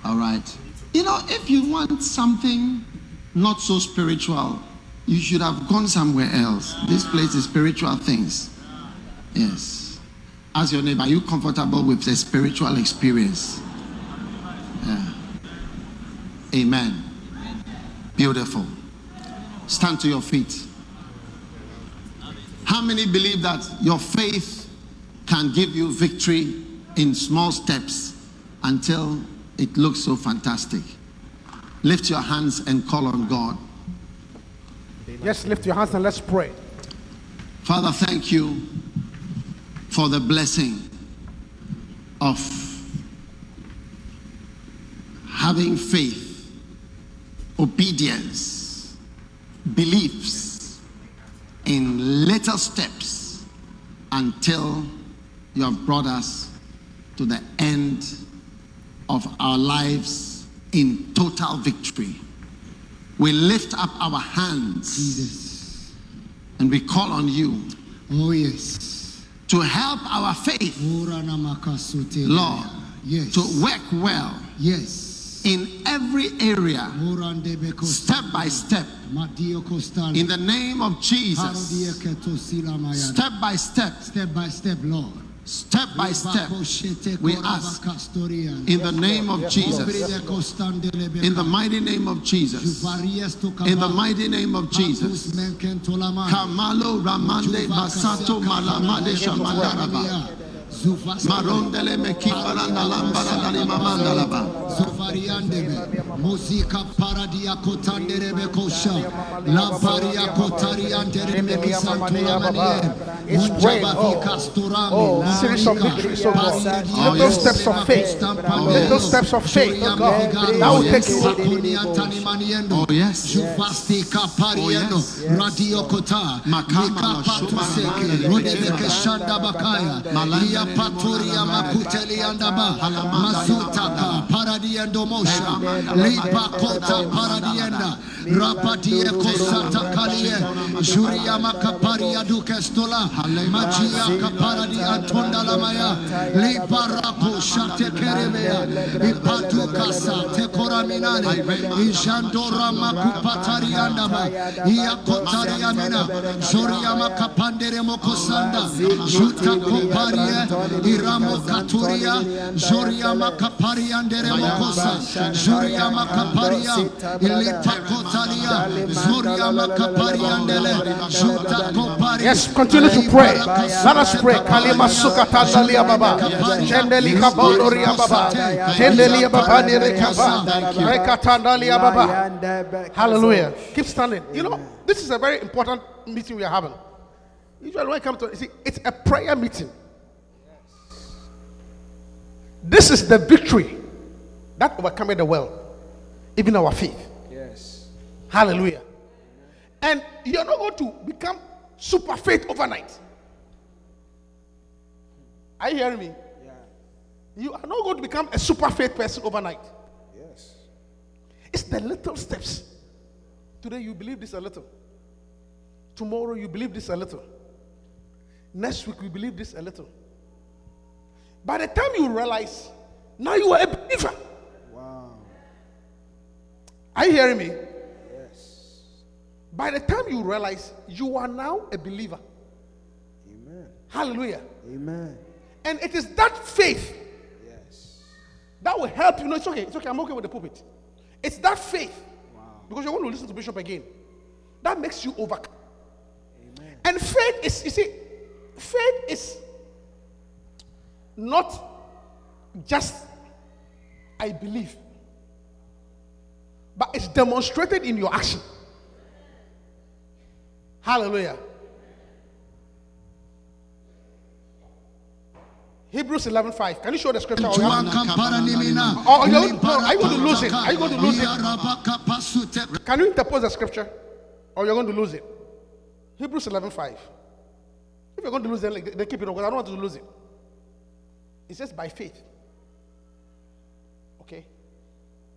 All right. You know, if you want something not so spiritual, you should have gone somewhere else. This place is spiritual things. Yes. Ask your neighbor, are you comfortable with the spiritual experience? Yeah. Amen. Beautiful. Stand to your feet. How many believe that your faith can give you victory in small steps until it looks so fantastic? Lift your hands and call on God. Just lift your hands and let's pray. Father, thank you for the blessing of having faith, obedience, beliefs in little steps until you have brought us to the end of our lives in total victory. We lift up our hands Jesus. and we call on you Oh, yes. to help our faith, Lord, Yes. to work well Yes. in every area, step by step, in the name of Jesus. Harodie ketosila mayada. Step by step, Step by step, Lord. Step by step, we ask in the name of Jesus. In the mighty name of Jesus. In the mighty name of Jesus. Zuvas- Marondele Mekiparanda Lambara Dalima Mandalaba. pariandebe. Musika paradia kotanderebe kosha. La paria kotarianderebe kisantula manie. It's praying. Munjabavika oh. sturami. Oh, La series of victories, oh God. Pariadia Little steps of faith. kostampanele. Little steps of faith, oh God. That will take you. Sakoniantani maniendo. Oh, yes. Jufasti kapariendo. Oh. Radio kota. Makama Mikapatu la shuma Rodebeke shanda bakaya. Malanda Le- paturia makuteli andaba. Masutaka paradiendo mosha. Lipa kota paradienda. Rapatie kosata kalie. Juria makaparia dukestola. Machia kaparadi antonda lamaya. Lipa rapo shate kerebea. Ipatu kasa tekora minane. Ijandora makupatari andaba. Ia kotari amina. Zoria makapandere mokosanda. Juta koparie. Iramo katuria. Zoria makapari andere mokosa. Zoria makaparia. Ilita kotalia. Zoria makapari andele. Juta koparia. Yes, continue to pray. Let us pray. Kalima sukata dalia baba. Jendeli kabodoria baba. Jendeli baba nere kaba. Rekatandalia baba. Hallelujah. Keep standing. You know, this is a very important meeting we are having. Usually when I come to you see, it's a prayer meeting. This is the victory that overcoming the world, even our faith. Hallelujah. And you're not going to become super faith overnight. Are you hearing me? Yeah. You are not going to become a super faith person overnight. Yes. It's the little steps. Today you believe this a little. Tomorrow you believe this a little. Next week you believe this a little. By the time you realize, now you are a believer. Wow. Are you hearing me? By the time you realize you are now a believer. Amen. Hallelujah. Amen. And it is that faith Yes. that will help you. No, it's okay. It's okay. I'm okay with the pulpit. It's that faith. Because you want to listen to Bishop again. That makes you overcome. Amen. And faith is, you see, faith is not just I believe, but it's demonstrated in your action. Hallelujah. Hebrews 11:5. Can you show the scripture? Or you. Oh, you- no, are you going to lose it? Are you going to lose it? Can you interpose the scripture? Or you're going to lose it? Hebrews 11:5. If you're going to lose it, then keep it on because I don't want to lose it. It says by faith.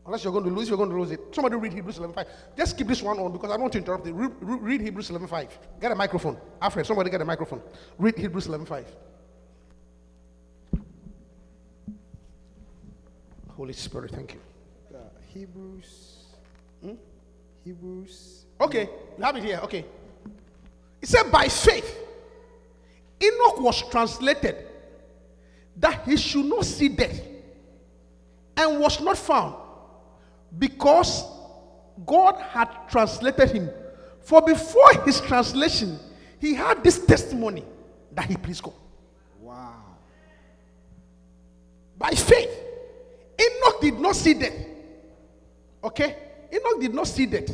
Unless you're going to lose, you're going to lose it. Somebody read Hebrews 11:5. Just keep this one on because I don't want to interrupt it. Read, read Hebrews 11:5. Get a microphone. Alfred, somebody get a microphone. Read Hebrews 11:5. Holy Spirit, thank you. Uh, Hebrews. Hebrews. Okay, you have it here. Okay. It said, by faith, Enoch was translated that he should not see death and was not found because God had translated him. For before his translation, he had this testimony that he pleased God. Wow. By faith, Enoch did not see death. Okay? Enoch did not see death.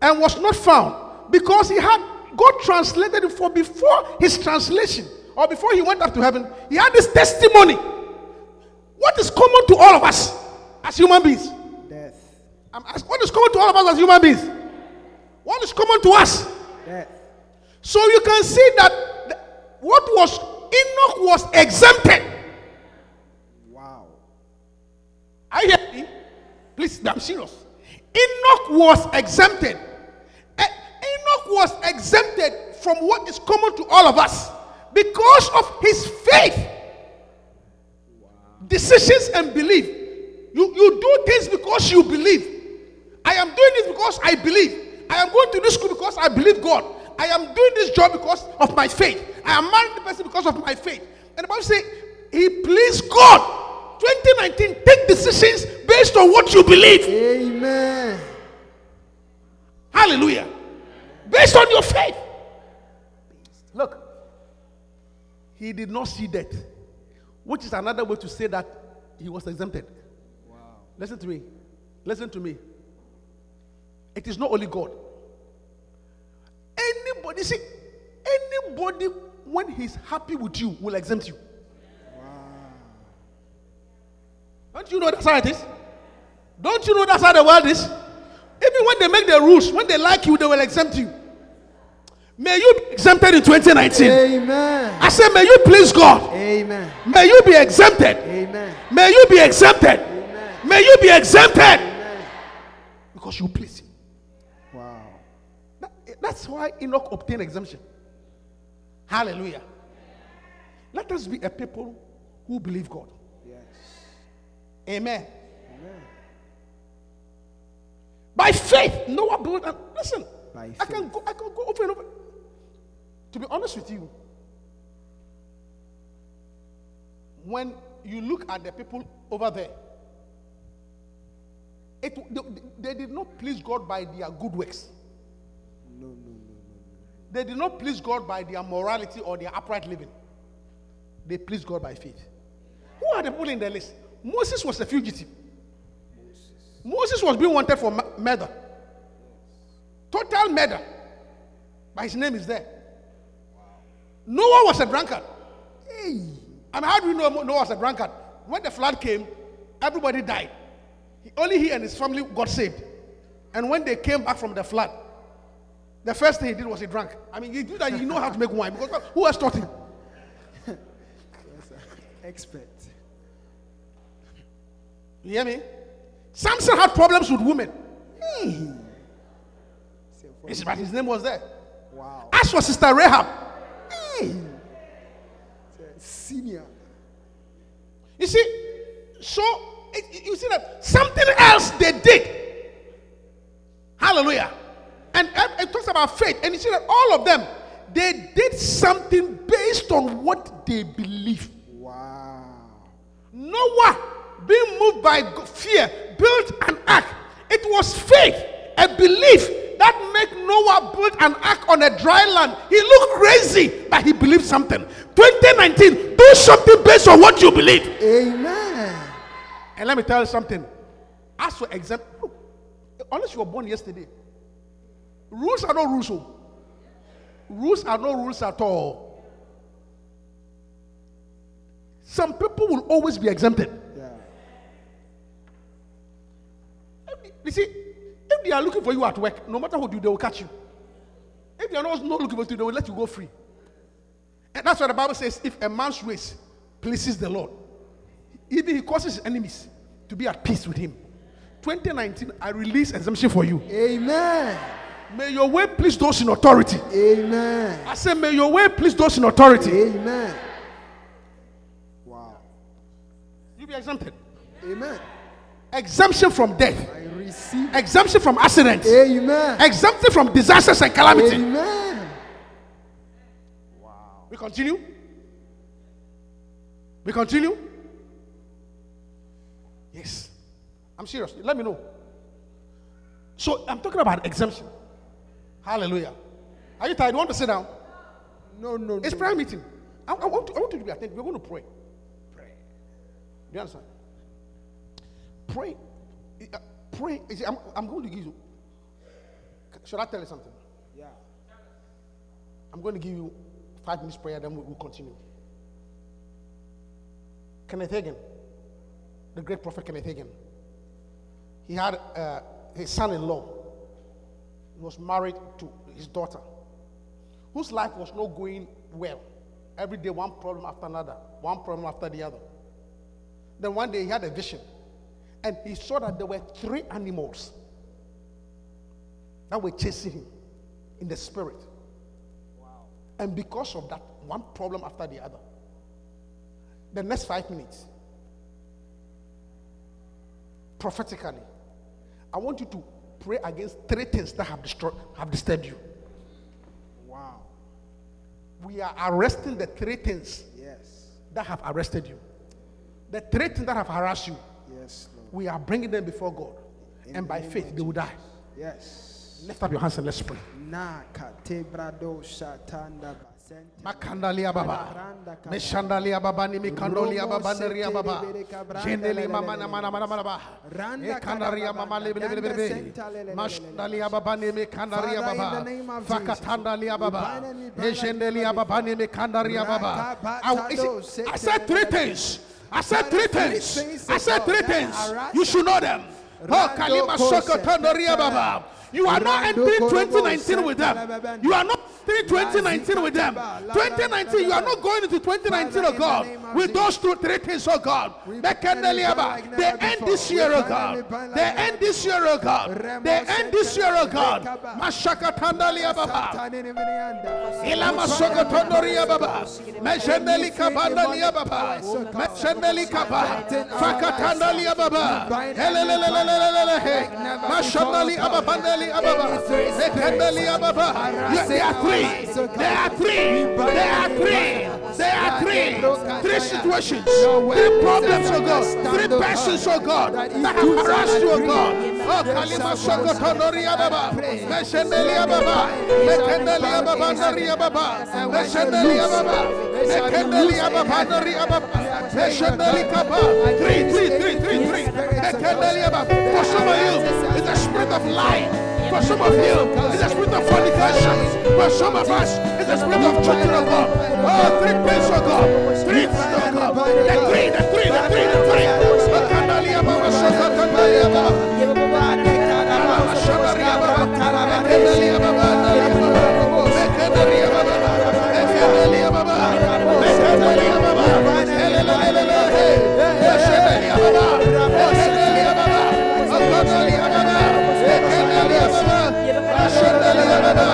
And was not found because he had God translated it for before his translation or before he went up to heaven. He had this testimony. What is common to all of us as human beings? Death. I'm asking, what is common to all of us as human beings? What is common to us? Death. So you can see that the- what was Enoch was exempted. Wow. Are you hearing me? Please, I'm serious. Enoch was exempted. Eh, Enoch was exempted from what is common to all of us because of his faith, decisions, and belief. You, you do things because you believe. I am doing this because I believe. I am going to this school because I believe God. I am doing this job because of my faith. I am marrying the person because of my faith. And the Bible says, He pleased God. 2019, take decisions based on what you believe. Amen. Hallelujah. Based on your faith. Look, he did not see death, which is another way to say that he was exempted. Wow. Listen to me. Listen to me. It is not only God. Anybody, see, anybody, when he's happy with you, will exempt you. Don't you know that's how it is? Don't you know that's how the world is? Even when they make the rules, when they like you, they will exempt you. May you be exempted in 2019. Amen. I say, may you please God. Amen. May you be exempted. Amen. May you be exempted. Amen. May you be exempted. Amen. Because you please Him. Wow. That- eh, that's why Enoch obtained exemption. Hallelujah. Let us be a people who believe God. Yes. Amen. Amen. By faith, Noah built. And listen, By I can go. I can go over and over. To be honest with you, when you look at the people over there, it, they, they did not please God by their good works. No, no, no, no. They did not please God by their morality or their upright living. They pleased God by faith. Who are the people in the list? Moses was a fugitive. Moses was being wanted for murder. Total murder. But his name is there. Noah was a drunkard. Hey. I mean, how do you know Noah was a drunkard? When the flood came, everybody died. Only he and his family got saved. And when they came back from the flood, the first thing he did was he drank. I mean, he did that. You know how to make wine because who else taught him? Expert. You hear me? Samson had problems with women. Hmm. For- But his name was there. Wow. As for Sister Rahab, Say Senior. you see, so you see that something else they did. Hallelujah. And it talks about faith. And you see that all of them, they did something based on what they believe. Wow. Noah, being moved by fear, built an ark. It was faith, a belief that made Noah build an ark on a dry land. He looked crazy, but he believed something. 2019, do something based on what you believe. Amen. And let me tell you something. As for example, unless you were born yesterday, rules are no rules. oh. Rules are no rules at all. Some people will always be exempted. Yeah. You see, if they are looking for you at work, no matter what you do, they will catch you. If they are not, not looking for you, they will let you go free. And that's what the Bible says if a man's race pleases the Lord, even he causes his enemies to be at peace with him. 2019, I release exemption for you. Amen. May your way please those in authority. Amen. I say, may your way please those in authority. Amen. Wow. You be exempted. Amen. Exemption from death, I receive. exemption from accidents, Amen. exemption from disasters and calamity. Amen. Wow. We continue. We continue. Yes. I'm serious. Let me know. So I'm talking about exemption. Hallelujah. Are you tired? You want to sit down? No, no, It's prayer meeting. I, I want, to, I want you to be attentive. We're going to pray. Pray. Do you understand? Pray. Uh, Pray. I'm, I'm going to give you. Should I tell you something? Yeah. I'm going to give you five minutes prayer, then we'll, we'll continue. Kenneth Hagin, the great prophet Kenneth Hagin, he had uh, his son in law. He was married to his daughter, whose life was not going well. Every day, one problem after another, one problem after the other. Then one day, he had a vision, and he saw that there were three animals that were chasing him in the spirit. Wow. And because of that, one problem after the other. The next five minutes, prophetically, I want you to pray against three things that have destroyed, have disturbed you. Wow. We are arresting the three things Yes. that have arrested you. The three things that have harassed you, Yes, Lord. we are bringing them before God. and by faith, they will die. Yes. Lift up your hands and let's pray. Na katebrado shatanda bas. Makandalia baba. Meshandalia baba ni mikandolia baba neria baba. Jendeli mama na mana mana mana ba. Ekandaria mama lebe lebe lebe lebe. Mashandalia baba ni mikandaria baba. the name of Fakatandalia baba. Ejendelia baba ni mikandaria baba. I, Rakapatado, I- I said three things. I said three things. I said three things. You should know them. Oh, Kalima Sokotandaria baba. You are not entering 2019 with them. You are not entering 2019 with them. 2019, you are not going into 2019, oh Father, in oh the God, with those two, three things, oh God. We Mekendeliaba. bind like They end oh this year, oh God. and bind like They end this year, oh God. They end this year, oh God. Sekaba. Mashakatandaliababa. Ilama sokotondoria baba. Baba. Meshendeli kaba. Fakatandalia baba. Mashandali ababa. Ababa. Yeah, There are three. There are three. There are three. There are three. Three situations. Three problems, oh God. Three persons, oh God. That have harassed you, oh God. Oh, Kalima Sokotondoria baba. Meshendeli ababa. Mekendeli ababa. Nari ababa. Meshendeli ababa. Mekendeli ababa. Nari ababa. Meshendeli kaba. Three, three, three, three, three. Mekendeli ababa. For some of you, it's the spirit of lying. For some of you, it's the spirit of fornication. For some of us, it's the spirit of children of God. Oh, three things of God. Three things of God. The three, the three, the three, the three. Mekendeli ababa. Sokotondoria baba. Pray,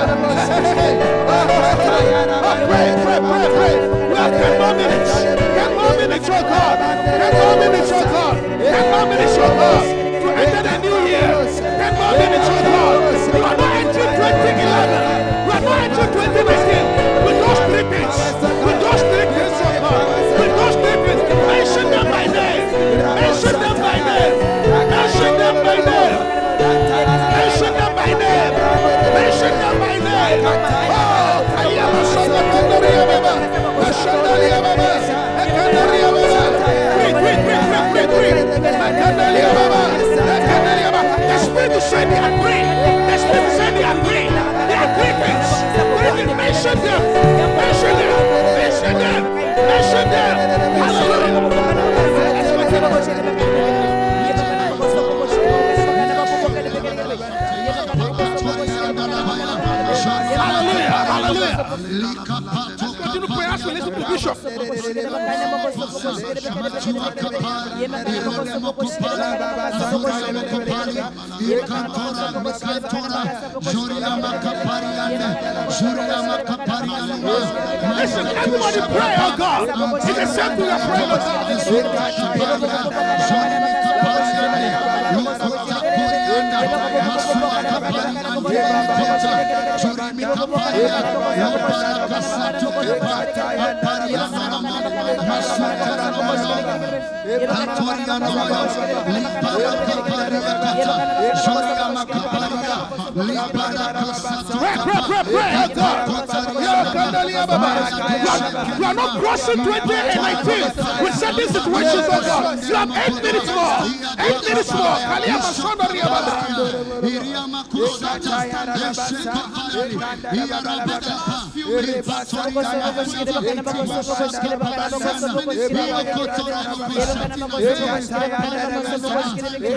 pray, pray, pray. We have 10 more minutes. 10 more minutes, oh God. 10 more minutes, oh God. 10 more minutes, oh God. To enter the new year. 10 more minutes, oh God. You are not entering 2011. You are not entering 2019 with those three. With those three oh. With those three. Mention them by name. Mention them by name. The Spirit they are. The they are three. They are them. Them. Them. Them. Hallelujah. Hallelujah. Continue we listen everybody pray, oh God. It's the same Pray, pray, You are- not crossing 2019 with certain situations, oh God. You have eight minutes more. Eight minutes more.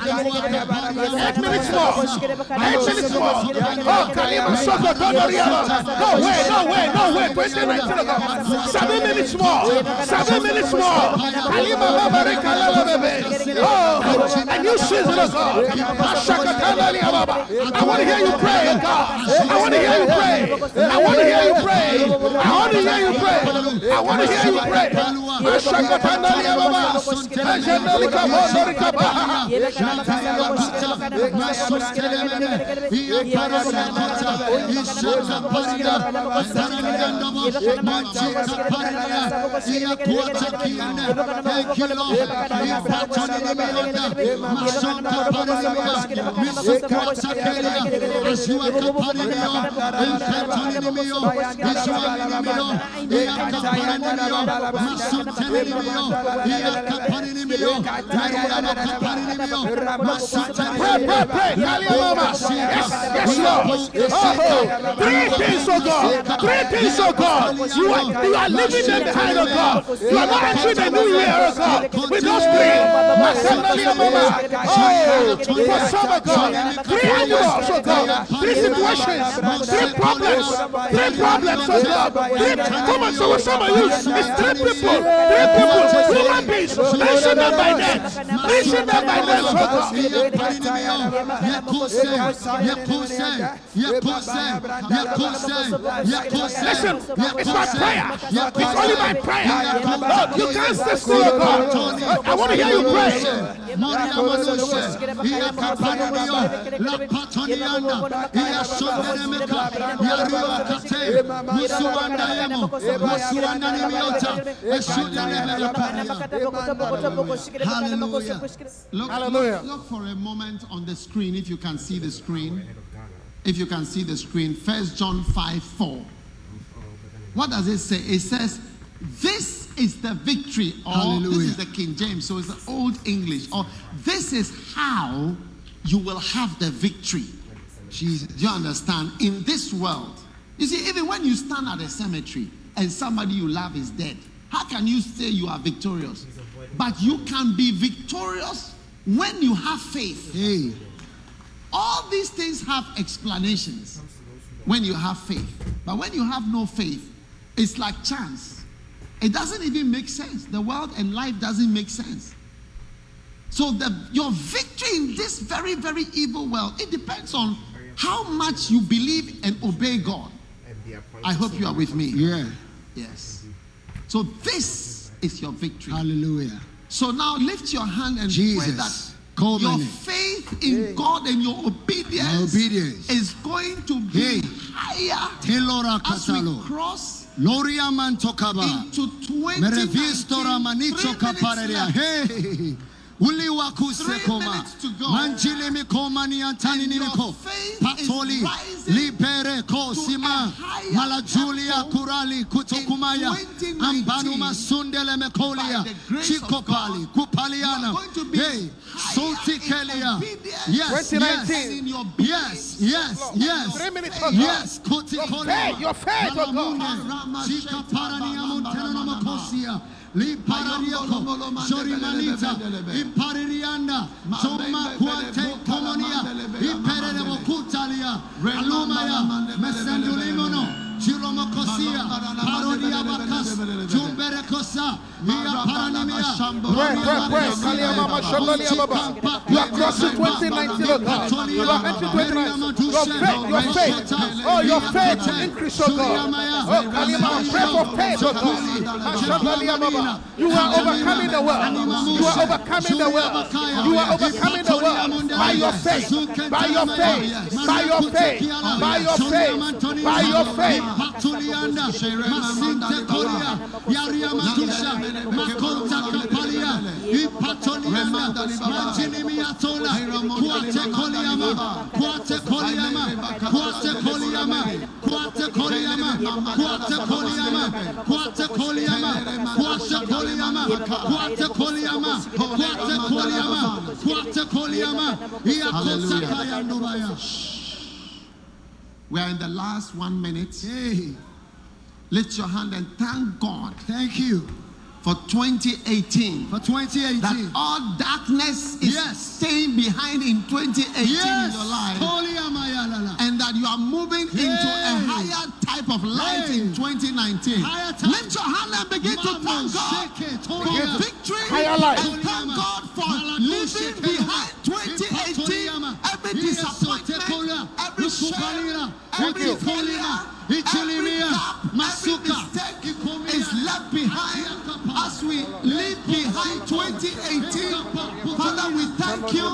Eight minutes more. Eight minutes more. Oh, Kalima Soko. No way, no way, no way. 2019 ago. Seven minutes more. Seven minutes more. Kalima Baba Rekalala Bebe. Oh, a new season of God. Ashaka Tandalia Baba. I want to hear you pray, God. I want to hear you pray. I want to hear you pray. I want to hear you pray. I want to hear you pray. Ashaka Tandalia Baba. Ajanali Kabondori Kabaha. Thank you, Lord. Kaliamama. Yes, yes. Oh, things, oh God. Three things, oh God. You are, you are leaving them behind, oh God. You are not entering a new year, oh God. With those three. Oh, for some, oh God. Three animals, oh God. Three situations. Three problems. Three problems, oh God. Three, come on, so some of you. It's three people. Three people. Human beings. Mention them by name. Mention them by name, oh God. Listen, it's my prayer. It's only my prayer. Lord, you can't stay still, oh God. I want to hear you pray. Hallelujah. Look, Hallelujah. Look, look for a moment on the screen if you can see the screen. If you can see the screen, First John 5 4. What does it say? It says, This is the victory. Or this is the King James, so it's the Old English. Or this is how you will have the victory. Jesus. Do you understand? In this world, you see, even when you stand at a cemetery and somebody you love is dead, how can you say you are victorious? But you can be victorious when you have faith. Hey, All these things have explanations when you have faith. But when you have no faith, it's like chance. It doesn't even make sense. The world and life doesn't make sense. So the, your victory in this very, very evil world, it depends on how much you believe and obey God. I hope you are with me. yeah. Yes. So this is your victory. Hallelujah. So now lift your hand and pray Jesus. that Call your faith in God and your obedience, My obedience. is going to be Hey. higher Telora as we cross Loria mantokaba. into 20 Merevistora manicho kapareria. Hey uliwakusekoma manjilimikoma niantaninimiko patoli libereko sima malajulia kurali kutokumaya ambanuma sundelemekoliya chikopali kupaliana. hey, sotikelia yes, yes, yes, yes, yes, oh yes, yes kutikolia your faith, your faith, oh God. Lipararioko, Jorimaliza, Imparirianda, Soma Quante Colonia, Imperere Mokutalia, Alomaya, Mesendulimono. Jiromokosia. Parodia bakas. Jumbere kosa. Ia paranimia. Pray, pray, pray. Kaliamama, Shandaliamama. You are crossing 2019, oh God. You are entering 2019. Your faith, your faith. Oh, your faith increase, oh God. Oh, Kaliamama, pray for faith, oh God. You are overcoming the world. You are overcoming the world. You are overcoming the world by your faith, by your faith, by your faith, by your faith, by your faith. Patulianda, Masinte Korea, Yaria Matusha, Makota Kapalia, Ipatolianda, Manjini Miatola, Kuate Koliama, Kuate Koliama, Kuate Koliama, Kuate Koliama, Kuate Koliama, Kuate Koliama, Kuate Koliama, Kuate Koliama, Kuate Koliama, Kuate Koliama, Iakosa Kaya Nubaya. We are in the last one minute. Hey, Lift your hand and thank God thank you for 2018. for 2018. That all darkness is Yes. staying behind in 2018 in Yes, your life. Koliamayalala. And that you are moving into a higher type of light in 2019. Higher type. Lift your hand and begin to Mama, thank God shake it, for victory Higher light. and thank God for leaving behind 2018 every disappointment, every shame, every failure, every gap, every mistake is left behind as we leave behind 2018. Father, we thank you.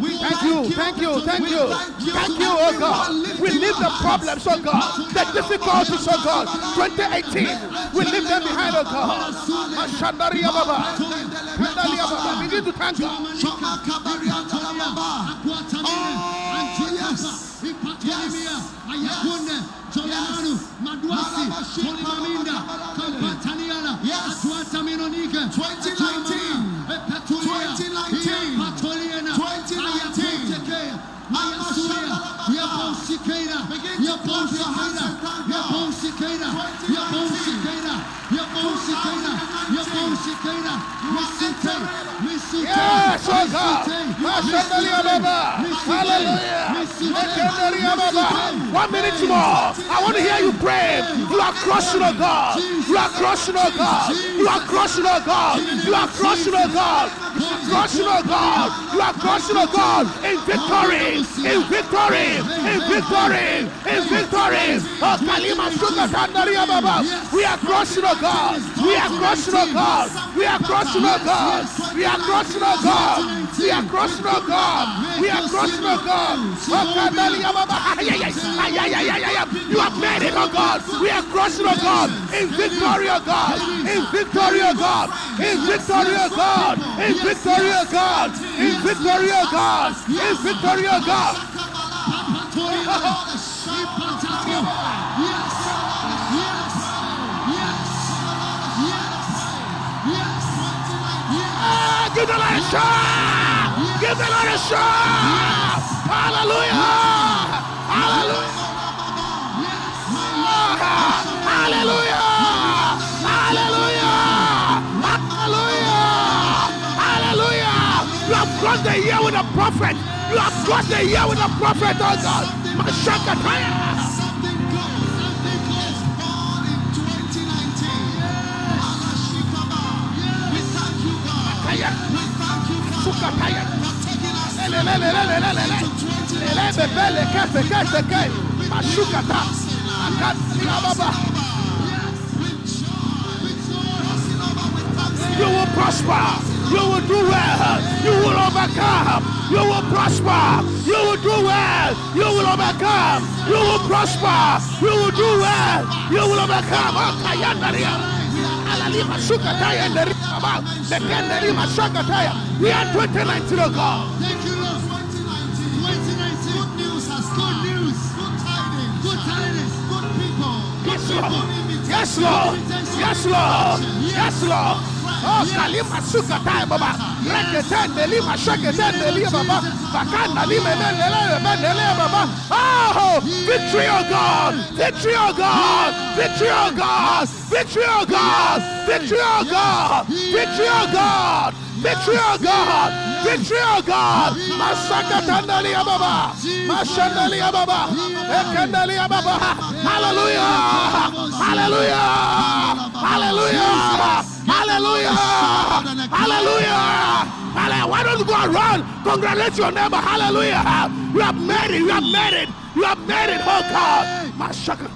We Thank you, thank you, thank you. Thank you, oh God. We leave the problems, oh God. The difficulties, oh God. 2018, we leave them behind, oh God. Ashandaria Baba. Ashandaria Baba. Begin to thank God. Oh, Yes. Ipatolimia, Ayakunde, Jolemanu, Maduasi, Tolimaminda, Kampataniala, Yes. Atuata Minonike, 2019. Epatulia, 2019. Ipatoliana, 2019. Ayakutekea, Ayasuria, Yaponsikera, Yaponsikera, Yaponsikera, Yaponsikera, Yaponsikera, Yaponsikera, Misite, Misite, Yes, oh God. Mashandalia Baba. Hallelujah. Mashandalia Baba. One minute more. I want to hear you pray. You are crushing, oh God. You are crushing, oh God. You are crushing, oh God. You are crushing, oh God. You are crushing, oh God. You are crushing, oh God. In oh oh victory. In victory. In victory. In victory. Oh, Kalima Sugar Tandaria Baba. We are crushing, oh God. We are crushing, oh God. We are crushing, oh God. We are crushing, oh God. We are crushing, oh God. We are crushing, oh God. Oh. You have made it, oh God. We are crushing, oh God. In victory, oh God. In victory, oh God. In victory, oh God. In victory, oh God. In victory, oh God. In victory, oh God. Give the Lord a shout! Give the Lord a shout! Hallelujah! Hallelujah! Hallelujah! Hallelujah! Hallelujah! You have crossed the year with a prophet. You have crossed the year with a prophet, oh God. Mashakataya. Something you, God, Sukataya. for taking us Le, le, le, le, le, le, le, le. to 2019. Le, le, be, be, le, ke, se, ke, se, ke. Mashukata. Akati, ababa. You will prosper. You will do well. You will overcome. You will prosper. You will do well. You will overcome. You will prosper. You will do well. You will overcome. Kayandaria. Alalima sukataya ndari baba. Lekendari mashakataya. We are 2019, oh God. Thank you, Lord. 2019. Good news has Good news. Good tidings. Good tidings. Good people. Yes, Lord. Yes, Lord. Yes, Lord. Yes, Lord. Oh, kalima suka baba. Rekete nelima shekete nelia baba. Bakanda lima nelele baba. Oh, victory, oh God. Victory, oh God. Victory, oh God. Victory, oh God. Victory, oh God. Victory, oh God. Victory, oh God. Victory, oh God. Masaka tandalia baba. Mashandalia baba. Ekandalia baba. Hallelujah. Hallelujah. Hallelujah. Hallelujah. Hallelujah. Hallelujah. Why don't you go around? Congratulate your neighbor. Hallelujah. You have made it. You have made it. You have made it. Oh God. Mashaka.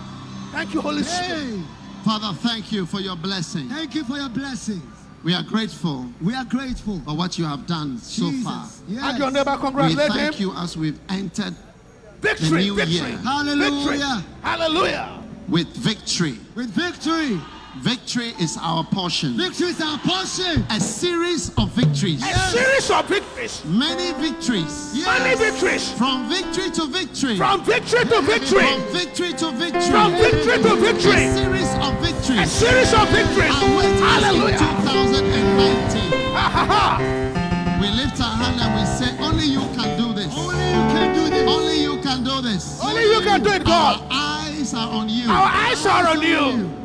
Thank you, Holy Spirit. Hey, Father, thank you for your blessing. thank you for your blessings. We are grateful We are grateful. for what you have done so Jesus. far. Yes. Hug your neighbor. congratulate We thank him. you as we've entered Victory. new Victory. year. Hallelujah. Victory. Hallelujah. with victory. With victory. Victory is our portion. Victory is our portion. A series of victories. A series of victories. Many victories. Many victories. From victory to victory. From victory to victory. From victory to victory. From victory to victory. A series of victories. A series of victories. Await us in Hallelujah. 2019. Ha, ha, ha. We lift our hand and we say, Only you can do this. Only you can do this. Only you can do this. Only you can do it, God. Our eyes are on you. Our eyes are on you.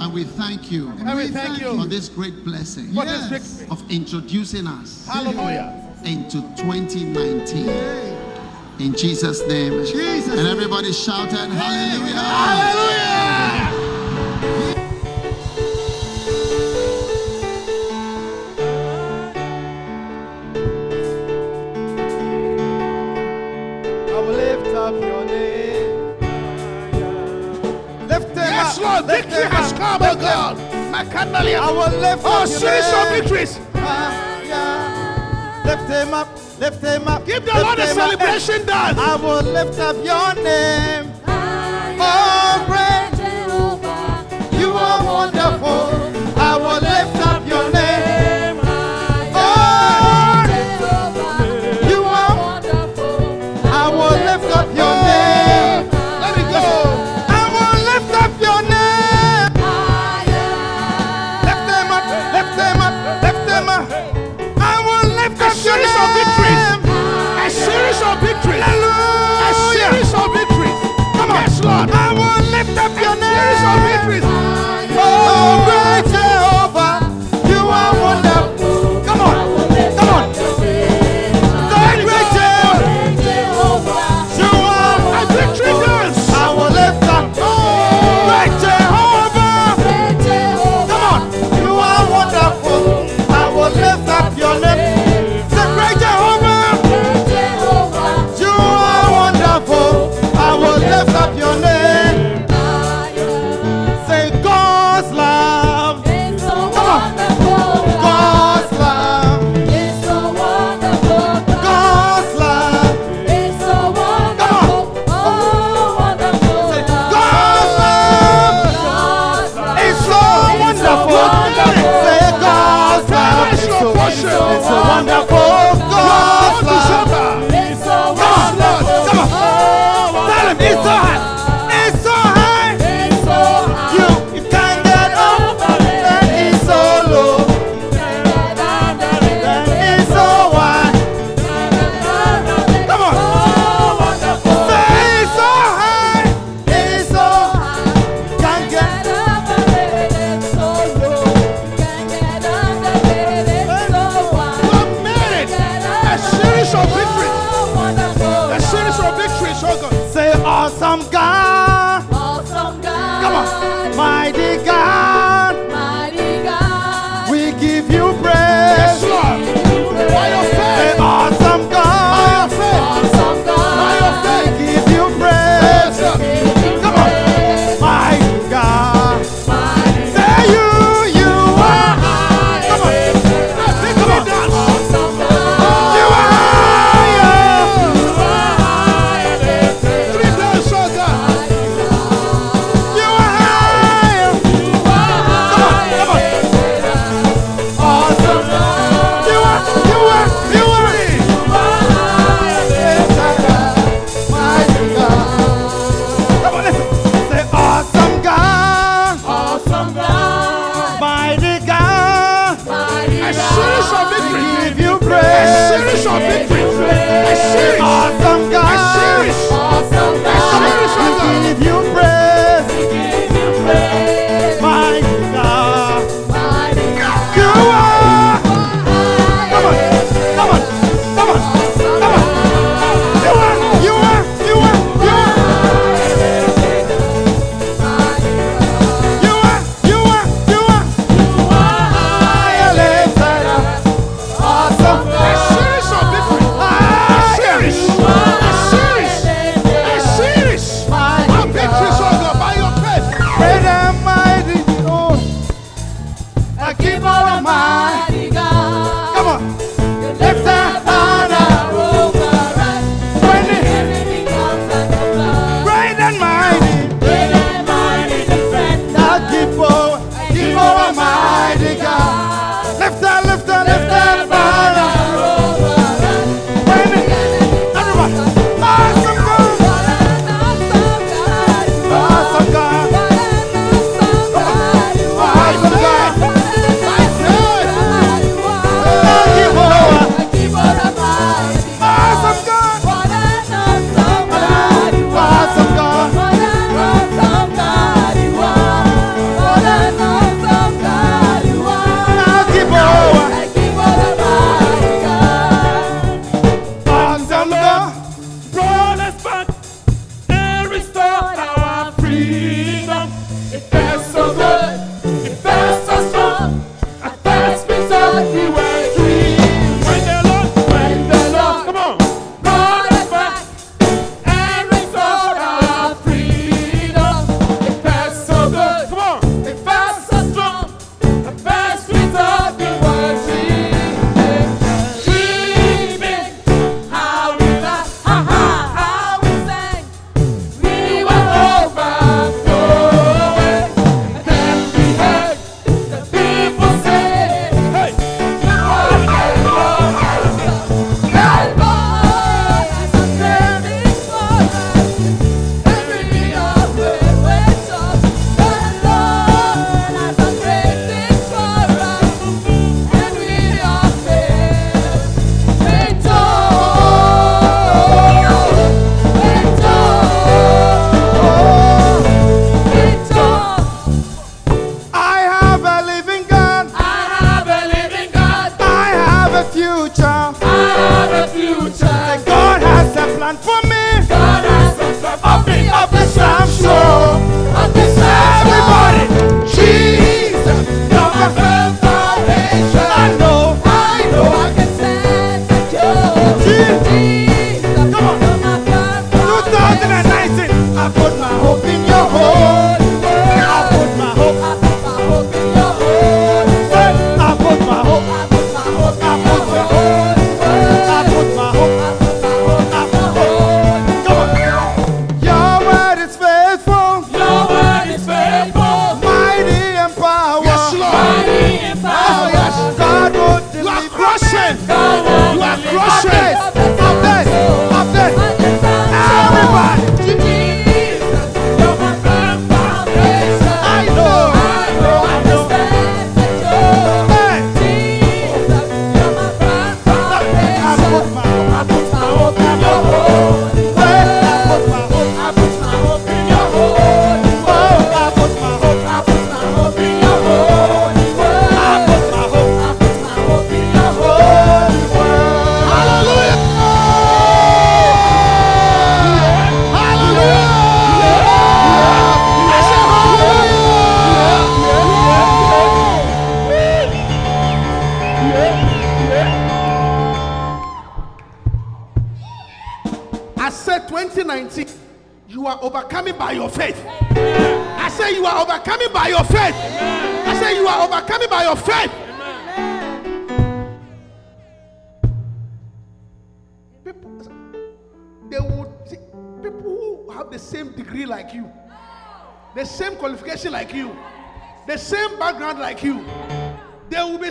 And we thank you And we thank for you this great blessing Yes. this victory. of introducing us Hallelujah. into 2019. In Jesus' name. Jesus. And everybody shouted, Hallelujah. Hallelujah. I will lift up your name. Lift him Yes, up. Lord. Lift Victory him has up. Come, oh Lift him God. Makandalia. I will lift Oh, up your series of name. victories. Ah, yeah. Lift him up. Lift him up. Give the lift Lord a celebration dance. I will lift up your name. Oh, great You are wonderful. wonder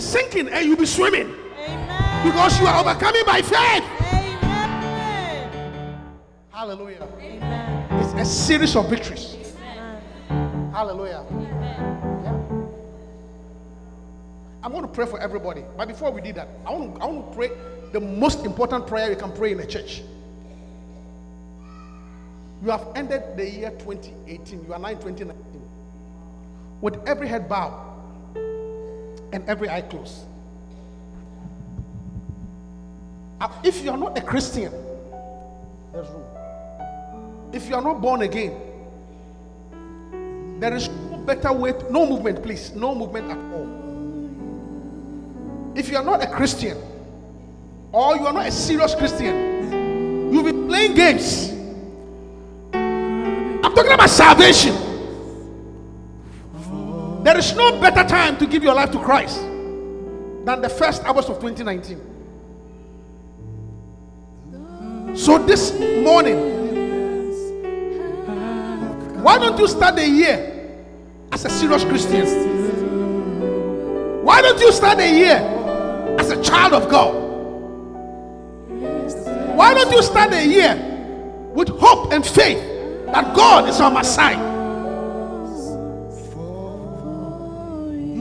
sinking and you'll be swimming because you are overcoming by faith. Hallelujah. Amen. It's a series of victories. Hallelujah. Yeah. I'm going to pray for everybody. But before we do that, I want to, I want to pray the most important prayer you can pray in a church. You have ended the year 2018. You are now in 2019. With every head bowed and every eye closed. Uh, If you are not a Christian, there's room. If you are not born again, there is no better way. To, no movement, please. No movement at all. If you are not a Christian, or you are not a serious Christian, you'll be playing games. I'm talking about salvation. There is no better time to give your life to Christ than the first hours of 2019. So this morning, why don't you start the year as a serious Christian? Why don't you start the year as a child of God? Why don't you start the year with hope and faith that God is on my side?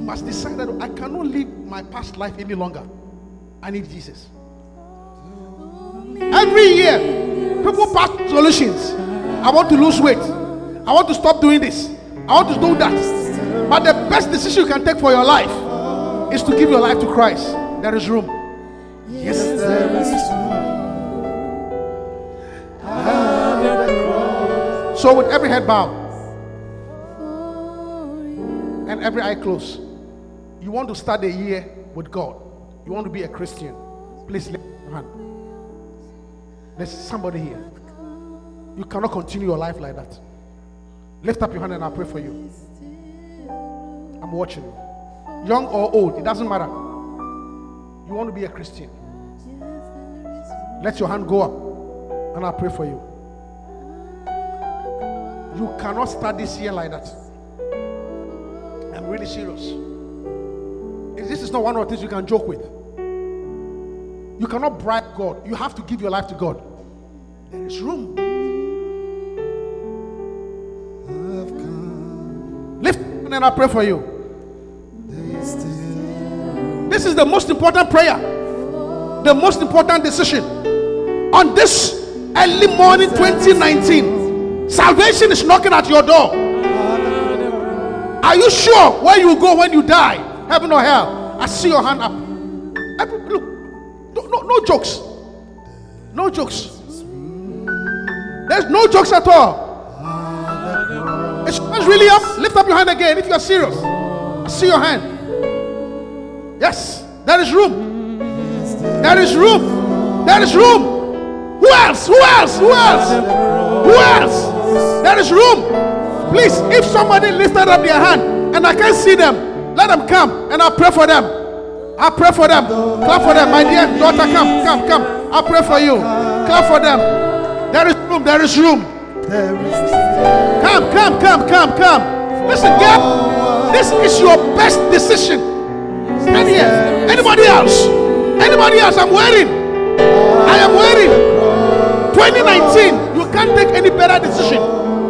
Must decide that I cannot live my past life any longer. I need Jesus. Every year, people pass solutions. I want to lose weight. I want to stop doing this. I want to do that. But the best decision you can take for your life is to give your life to Christ. There is room. Yes, there is room. So, with every head bowed and every eye closed, you want to start the year with God. You want to be a Christian. Please lift your hand. There's somebody here. You cannot continue your life like that. Lift up your hand and I'll pray for you. I'm watching you. Young or old, it doesn't matter. You want to be a Christian. Let your hand go up and I'll pray for you. You cannot start this year like that. I'm really serious. This is not one of the things you can joke with. You cannot bribe God. You have to give your life to God. There is room. Lift and I pray for you. This is the most important prayer, the most important decision on this early morning 2019. Salvation is knocking at your door. Are you sure where you go when you die, heaven or hell? I see your hand up. Look, no, no, no jokes. No jokes. There's no jokes at all. It's really up? Lift up your hand again if you are serious. I see your hand. Yes, there is room. There is room. There is room. Who else? Who else? Who else? Who else? There is room. Please, if somebody lifted up their hand and I can't see them, let them come and I'll pray for them. I'll pray for them. Clap for them. My dear daughter, come, come, come. I'll pray for you. Clap for them. There is room. There is room. Come, come, come, come, come. Listen, girl. This is your best decision. Stand here. Anybody else? Anybody else? I'm waiting. I am waiting. 2019. You can't take any better decision.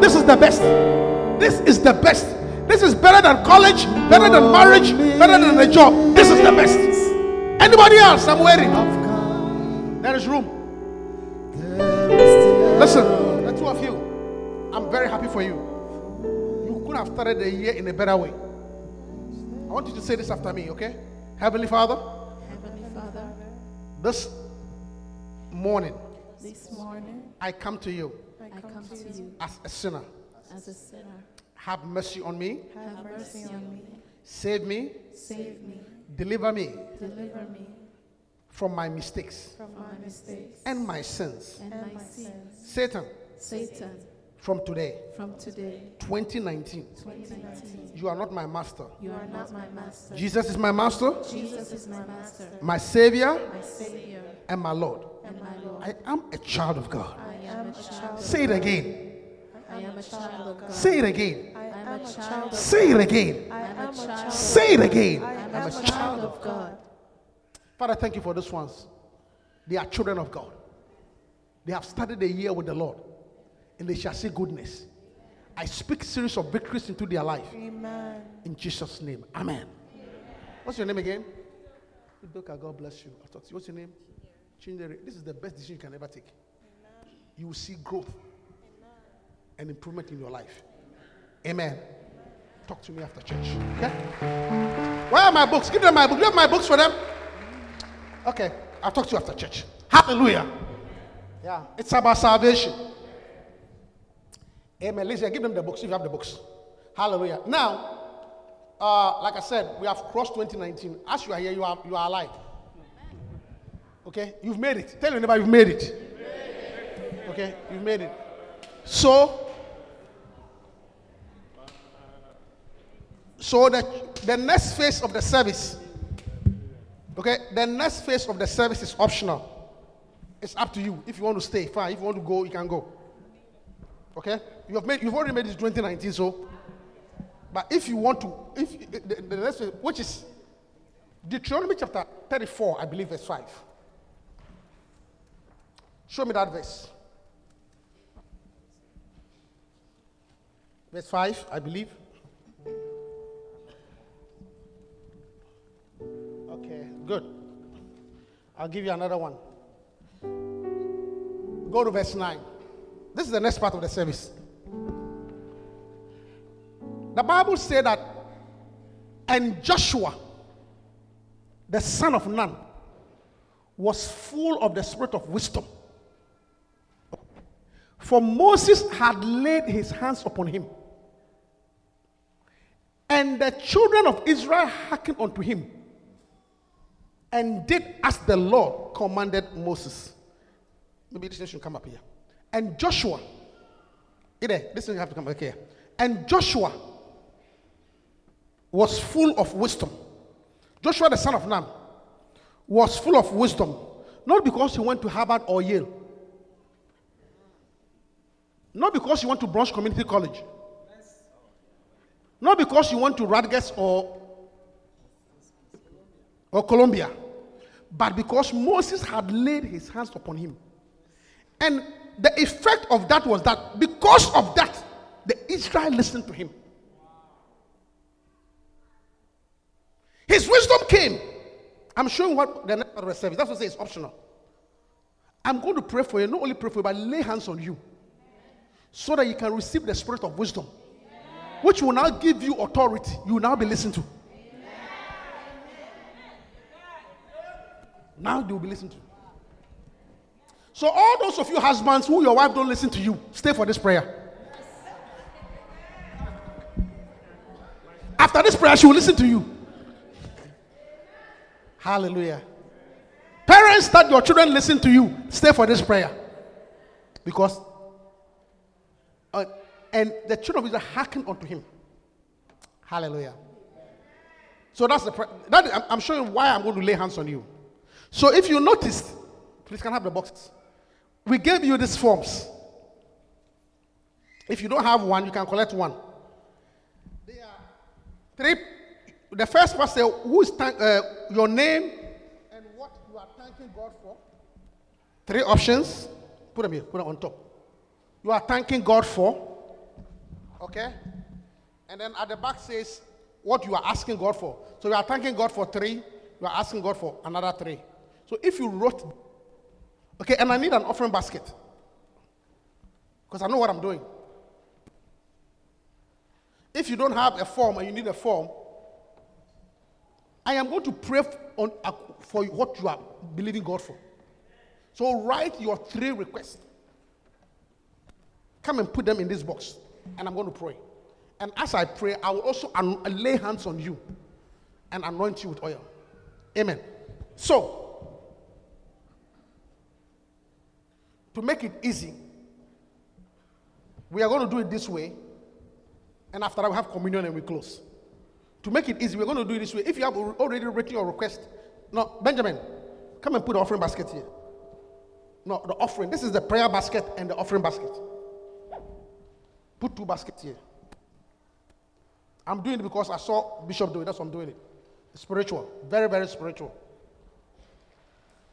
This is the best. This is the best. This is better than college, better than marriage, better than a job. This is the best. Anybody else? I'm waiting. There is room. Listen, the two of you, I'm very happy for you. You could have started the year in a better way. I want you to say this after me, okay? Heavenly Father, Heavenly Father, this morning this morning I come to you I come to you as a sinner. as a sinner. Have mercy on me, Have mercy on me. save me, Save me. deliver me Deliver me from my mistakes from my mistakes and my sins. and my sins. Satan, Satan, From today, From today, 2019, 2019, you are not my master. you are not my master. Jesus is my master, Jesus is my master, my savior, my savior, and my Lord. and my Lord. I am a child of God. I am a child. Say it again. I am a child of God. Say it again. I am a child Say it again. I am a child. Say it again. I am a child of God. Father, thank you for these ones. They are children of God. They have started the year with the Lord, and they shall see goodness. I speak series of victories into their life. Amen. In Jesus' name. Amen. What's your name again? Udoka, God bless you. I thought, what's your name? Chindere. This is the best decision you can ever take. You will see growth and improvement in your life. Amen. Talk to me after church. Okay? Where are my books? Give them my book. Do you have my books for them? Okay. I'll talk to you after church. Hallelujah. Yeah. It's about salvation. Amen. Listen, give them the books if you have the books. Hallelujah. Now, uh, like I said, we have crossed 2019. As you are here, you are, you are alive. Okay? You've made it. Tell your neighbor you've made it. Okay? You've made it. So, so the, the next phase of the service, okay, the next phase of the service is optional. It's up to you. If you want to stay, fine. If you want to go, you can go. Okay? You have made, you've already made it 2019, so. But if you want to, if the, the next phase, which is Deuteronomy chapter 34, I believe, verse 5. Show me that verse. Verse 5, I believe. Good. I'll give you another one. Go to verse 9. This is the next part of the service. The Bible said that, and Joshua, the son of Nun, was full of the spirit of wisdom. For Moses had laid his hands upon him. And the children of Israel hearkened unto him and did as the Lord commanded Moses. Maybe this thing should come up here. And Joshua, this thing have to come back here. And Joshua was full of wisdom. Joshua, the son of Nun, was full of wisdom, not because he went to Harvard or Yale, not because he went to Bronx Community College, not because he went to Rutgers or, or Columbia, but because Moses had laid his hands upon him. And the effect of that was that because of that, the Israel listened to him. His wisdom came. I'm showing what the next part of the service. That's what I say it's optional. I'm going to pray for you, not only pray for you, but lay hands on you so that you can receive the spirit of wisdom, which will now give you authority. You will now be listened to. Now they will be listening to. you. So, all those of you husbands who your wife don't listen to you, stay for this prayer. After this prayer, she will listen to you. Hallelujah. Parents that your children listen to you, stay for this prayer. Because, uh, and the children of Israel hearkened unto him. Hallelujah. So that's the, that I'm showing why I'm going to lay hands on you. So if you noticed, please can I have the boxes. We gave you these forms. If you don't have one, you can collect one. There are three. The first part says, "Who is thank, uh, your name and what you are thanking God for?" Three options. Put them here. Put them on top. You are thanking God for. Okay. And then at the back says what you are asking God for. So you are thanking God for three. You are asking God for another three. So if you wrote, okay, and I need an offering basket because I know what I'm doing. If you don't have a form and you need a form, I am going to pray on, uh, for what you are believing God for. So write your three requests. Come and put them in this box, and I'm going to pray. And as I pray, I will also lay hands on you and anoint you with oil. Amen. So, to make it easy, We are going to do it this way, and after that, we have communion and we close. To make it easy, we're going to do it this way. If you have already written your request, no, Benjamin, come and put the offering basket here. No, the offering. This is the prayer basket and the offering basket. Put two baskets here. I'm doing it because I saw Bishop do it. That's why I'm doing it. Spiritual. Very, very spiritual.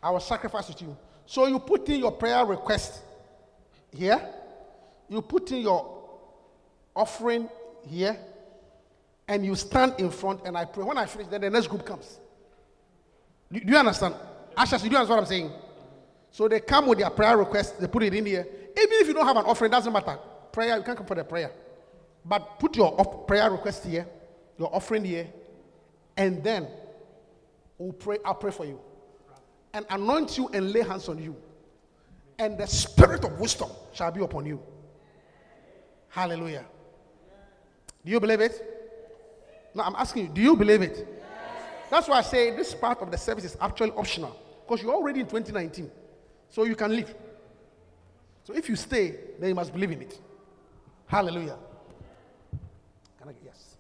I will sacrifice with you. So you put in your prayer request here. You put in your offering here. And you stand in front and I pray. When I finish, then the next group comes. Do, do you understand? Asha, do you understand what I'm saying? So they come with their prayer request, they put it in here. Even if you don't have an offering, doesn't matter. Prayer, you can come for the prayer. But put your prayer request here, your offering here, and then we'll pray, I'll pray for you. And anoint you and lay hands on you. And the spirit of wisdom shall be upon you. Hallelujah. Do you believe it? No, I'm asking you, do you believe it? That's why I say this part of the service is actually optional. Because you're already in 2019. So you can leave. So if you stay, then you must believe in it. Hallelujah. Can I yes?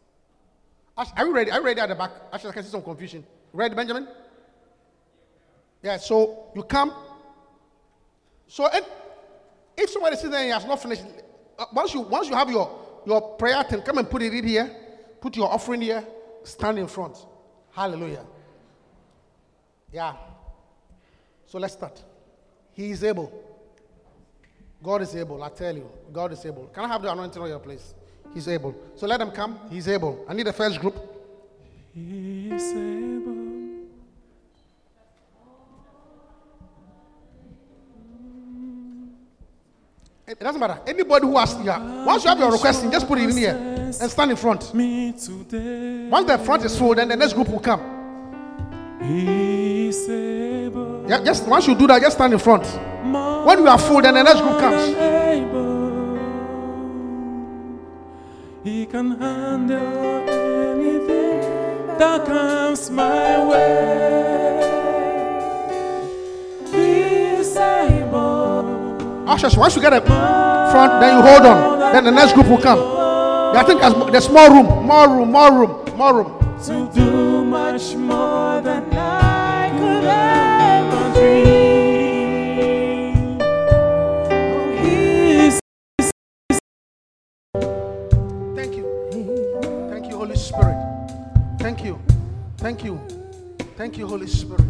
Are you ready? Are you ready at the back? Actually, I can see some confusion. Ready, Benjamin? Yeah, so you come. So and if somebody sits there and he has not finished, uh, once you once you have your your prayer thing, come and put it in here, put your offering here, stand in front. Hallelujah. Yeah. So let's start. He is able. God is able. I tell you, God is able. Can I have the anointing on your place? He's able. So let them come. He's able. I need the first group. He's able. It doesn't matter. Anybody who asks yeah. Once you have your request, in, just put it in here and stand in front. Once the front is full, then the next group will come. Yeah, just once you do that, just stand in front. When you are full, then the next group comes. He can handle anything that comes my way. Ushers, once you get a front, then you hold on. Then the next group will come. I think there's, more room, more room, more room, more room. to do much more than I could ever dream. Oh, He's Thank you. Thank you, Holy Spirit. Thank you. Thank you. Thank you, Holy Spirit.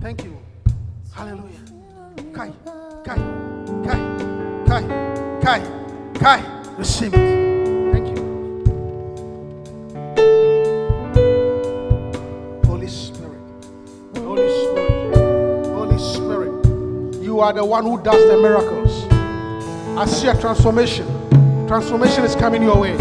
Thank you. Hallelujah. Kai, Kai, Kai, Kai, Kai. Receive it. Thank you. Holy Spirit. Holy Spirit. Holy Spirit. You are the one who does the miracles. I see a transformation. Transformation is coming your way.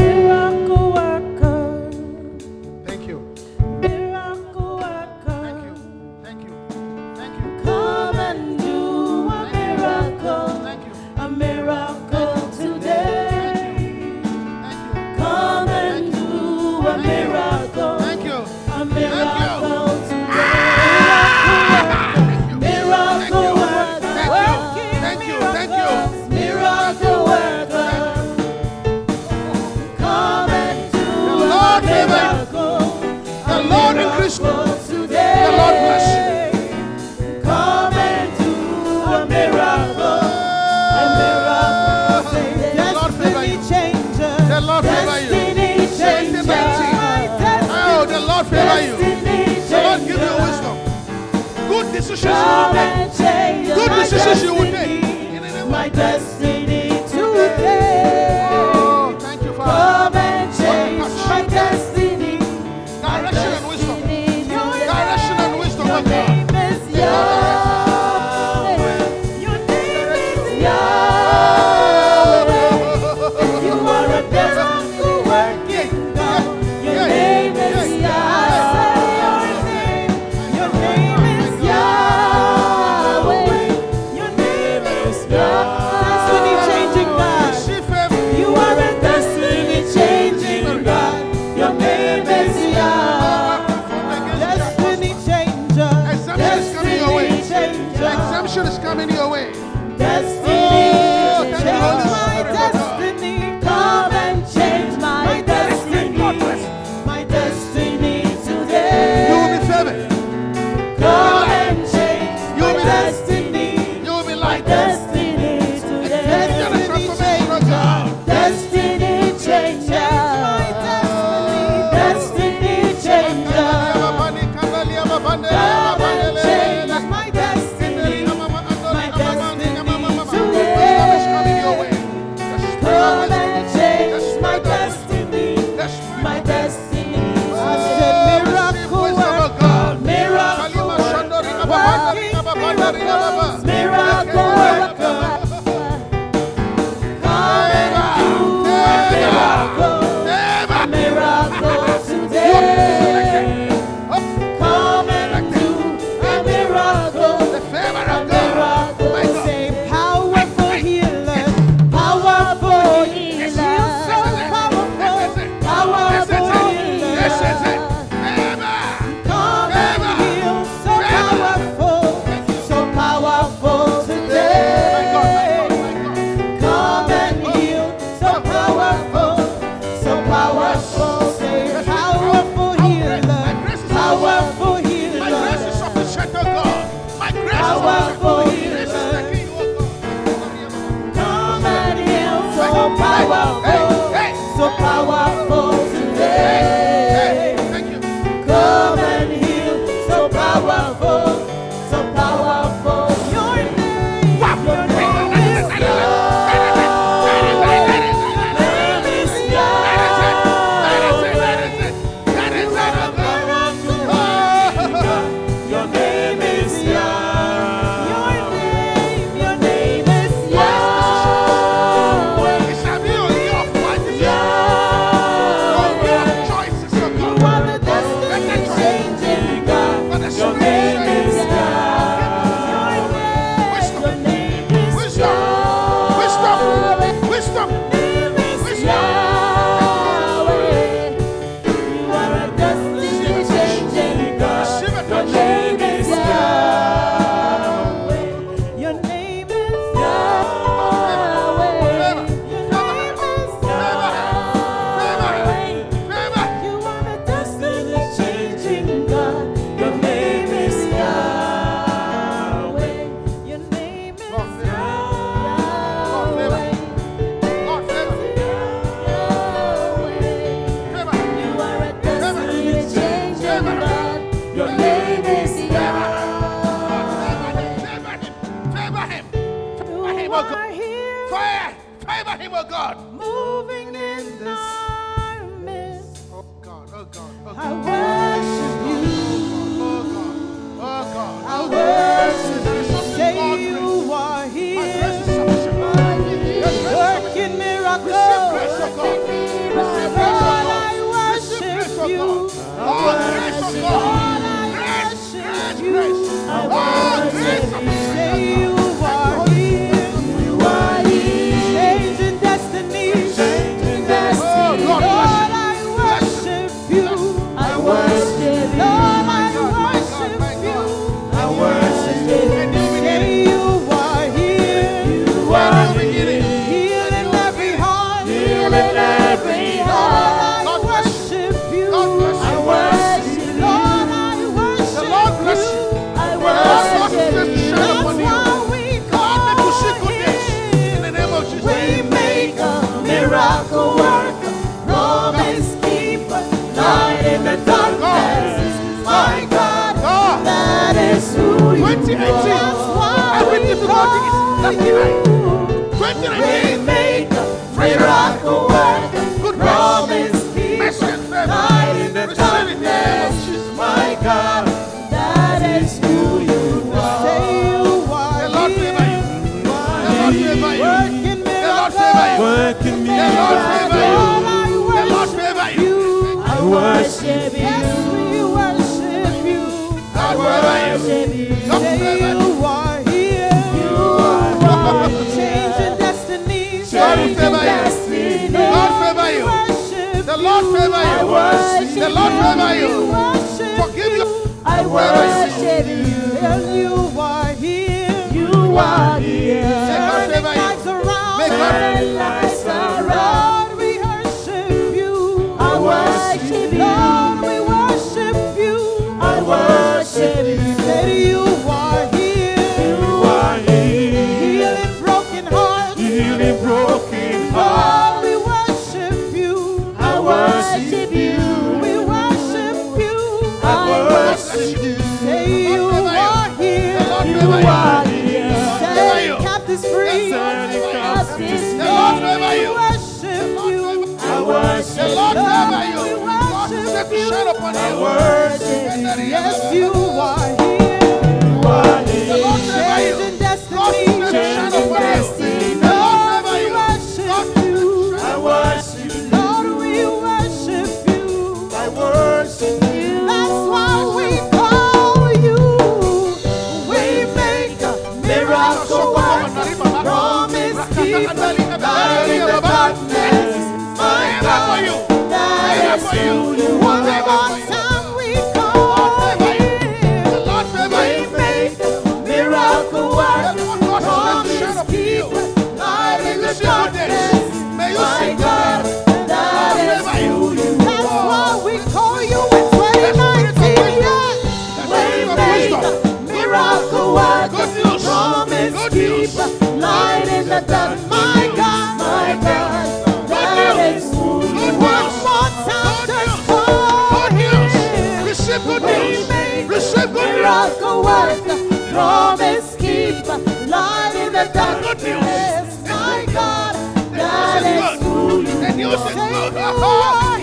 is keeper, light in the dark. My God, my God, that is who you are. One time, just for Him. Receive good news. Receive good news. Miracle worker, promise keeper, light in the dark. Good news. My God, that is who you are.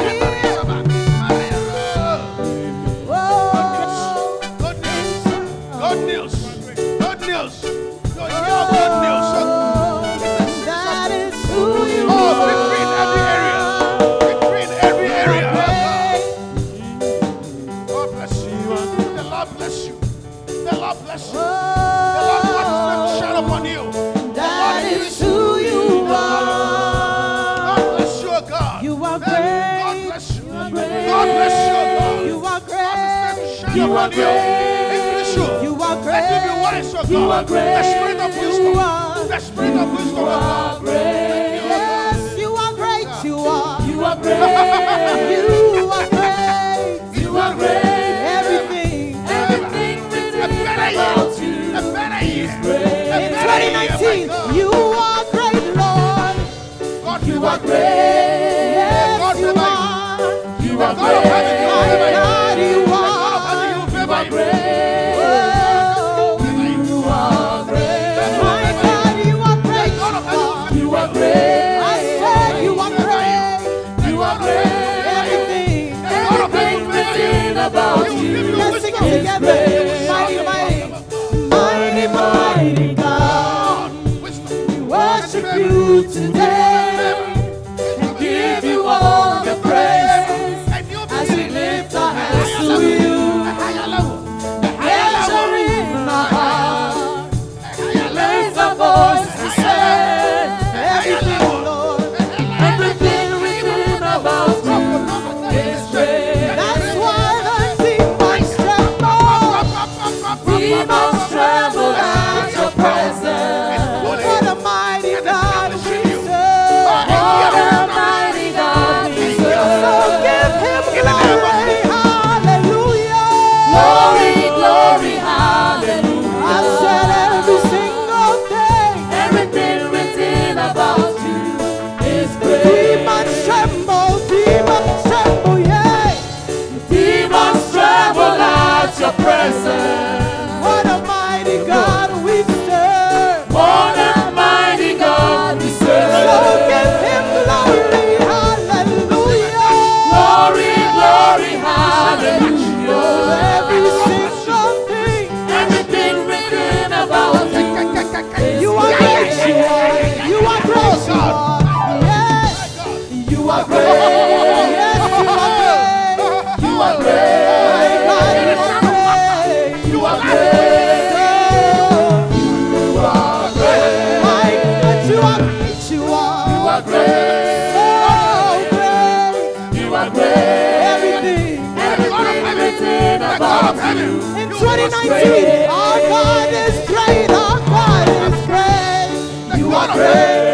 on you. Increase you. You are great. Let you be wise, O You are great. The spirit of wisdom. The spirit of wisdom, O God. Yes, you are great. You are. You are great. You are great. You are great. Everything. Everything that is about you is great. In 2019, you are great, Lord. God, you are great. Yes, you are. You are great. together. is. Our God is great. Our God is great. You are great.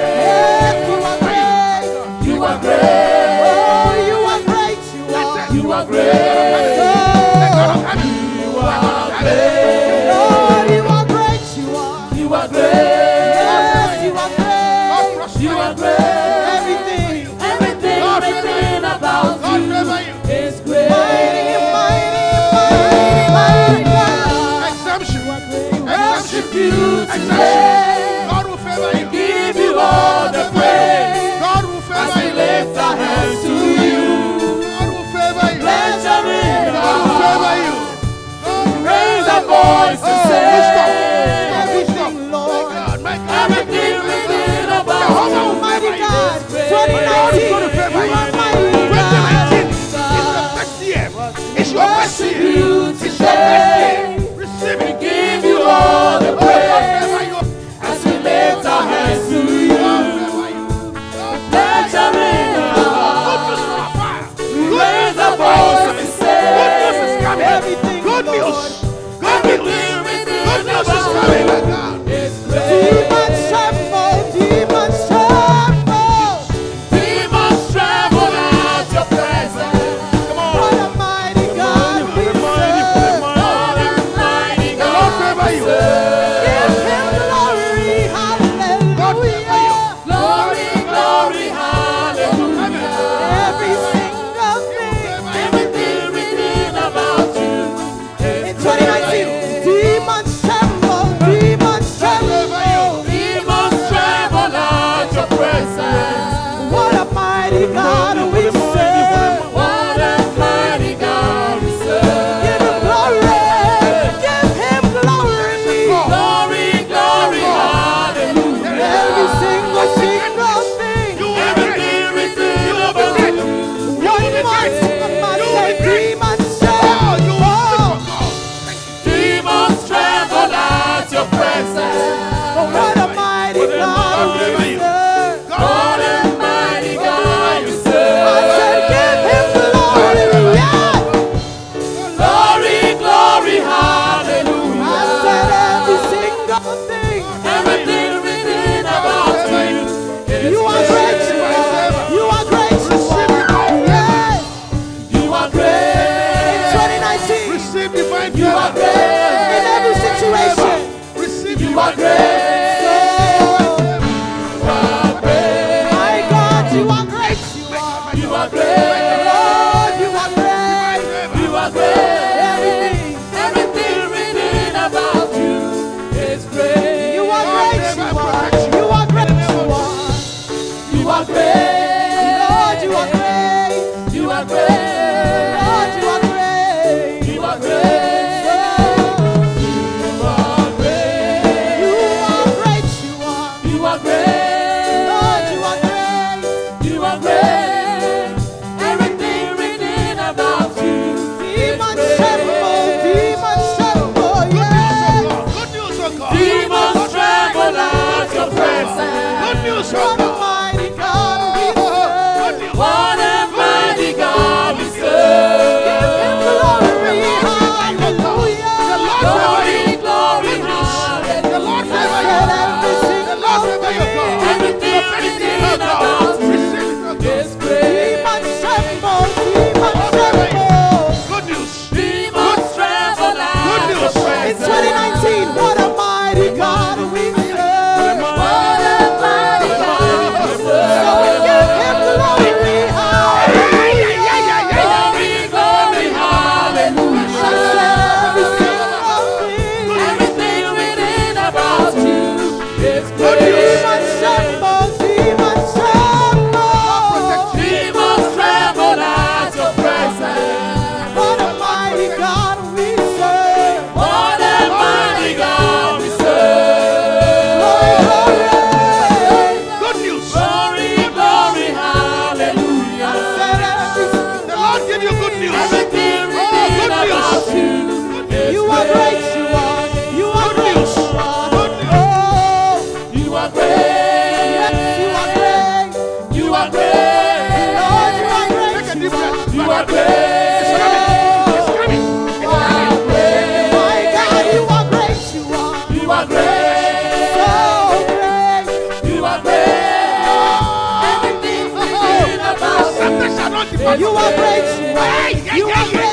You are.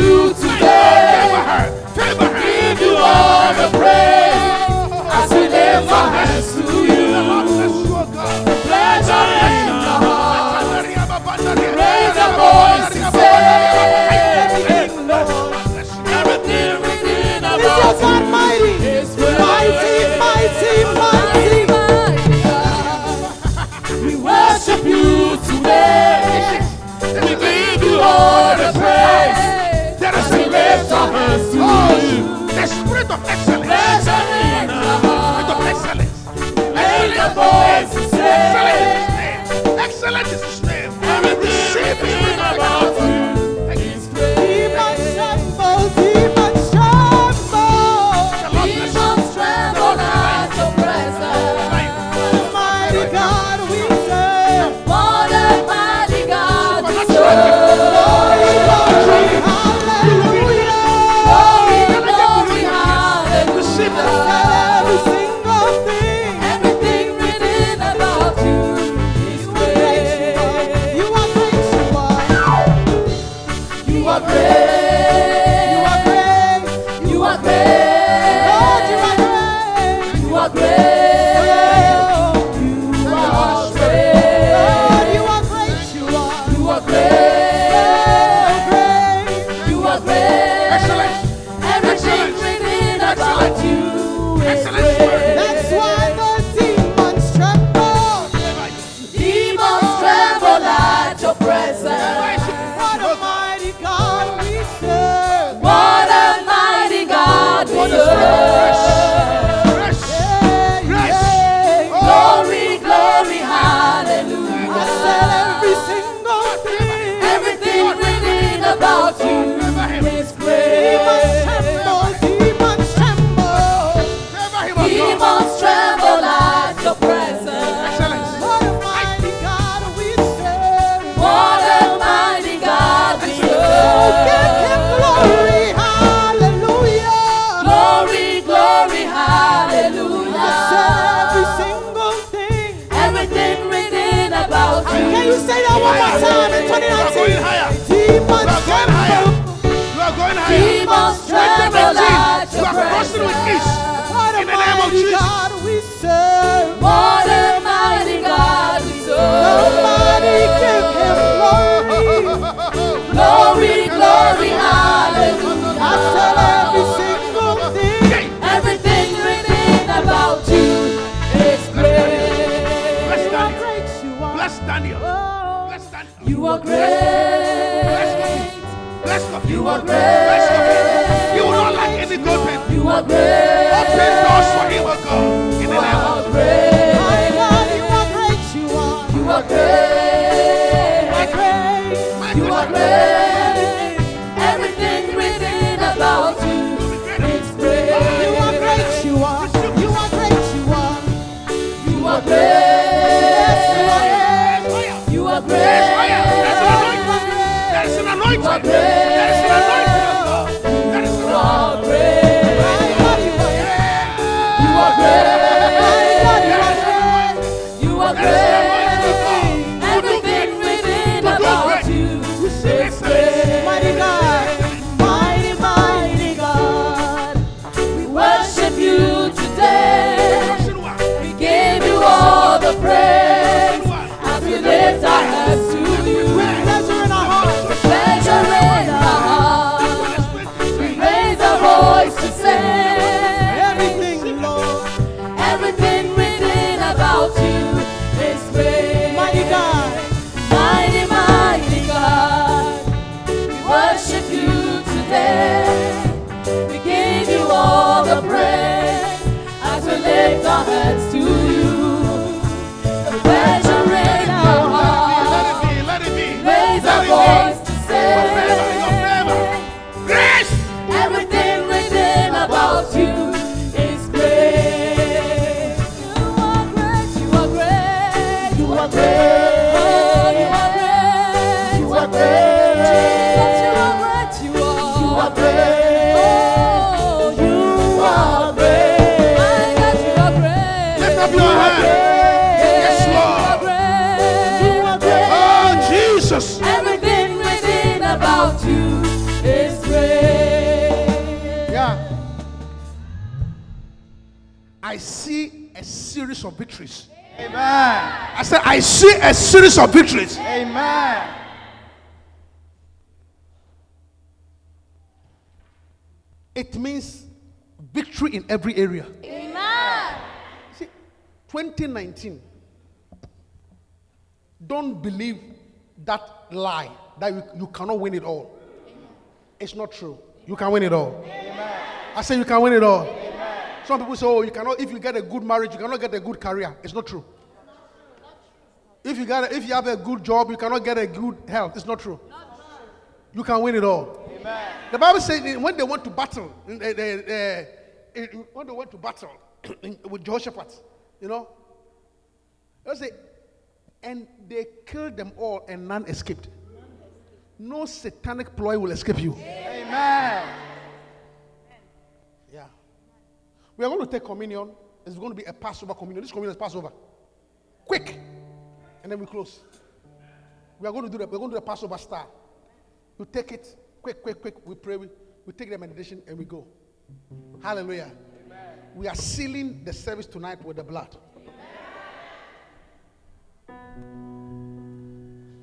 you today. You are great. You will not lack any good thing. You are great. Oh, Open doors for series of victories. Amen. It means victory in every area. Amen. See, 2019. Don't believe that lie that you, you cannot win it all. It's not true. You can win it all. I say you can win it all. Some people say, oh, you cannot, if you get a good marriage, you cannot get a good career. It's not true. If you, got a, if you have a good job, you cannot get a good health. It's not true. You can win it all. The Bible says when they went to battle, uh, uh, uh, when they went to battle with Jehoshaphat, you know, they say, and they killed them all and none escaped. No satanic ploy will escape you. Amen. Yeah. We are going to take communion. It's going to be a Passover communion. This communion is Passover. Quick. And then we close. We are going to do the, we're going to do the Passover star. You take it, quick, quick, quick. We pray, we, we take the meditation, and we go. Hallelujah. We are sealing the service tonight with the blood.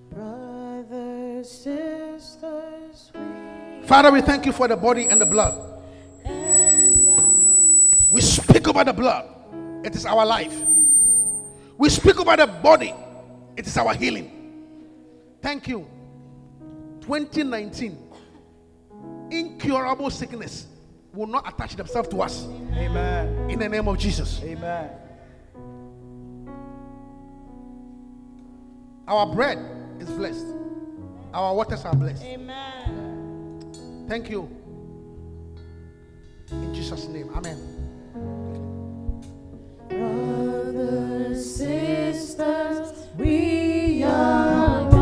Brothers, sisters, we Father, we thank you for the body and the blood. We speak over the blood. It is our life. We speak over the body. It is our healing. Thank you. 2019. Incurable sickness will not attach themselves to us. Amen. In the name of Jesus. Amen. Our bread is blessed. Our waters are blessed. Amen. Thank you. In Jesus' name. Amen. Brothers, sisters, we are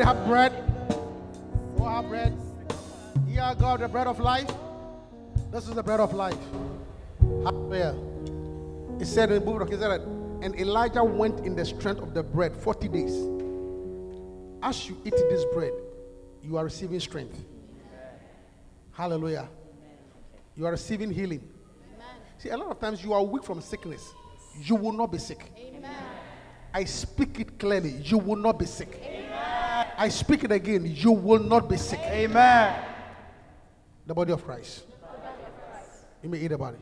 Have bread. Who have bread? Yeah, God, the bread of life. This is the bread of life. Hallelujah. It said in the book of that, and Elijah went in the strength of the bread 40 days. As you eat this bread, you are receiving strength. Hallelujah. You are receiving healing. See, a lot of times you are weak from sickness. You will not be sick. I speak it clearly. You will not be sick. I speak it again. You will not be sick. Amen. The body of Christ. You may eat the body.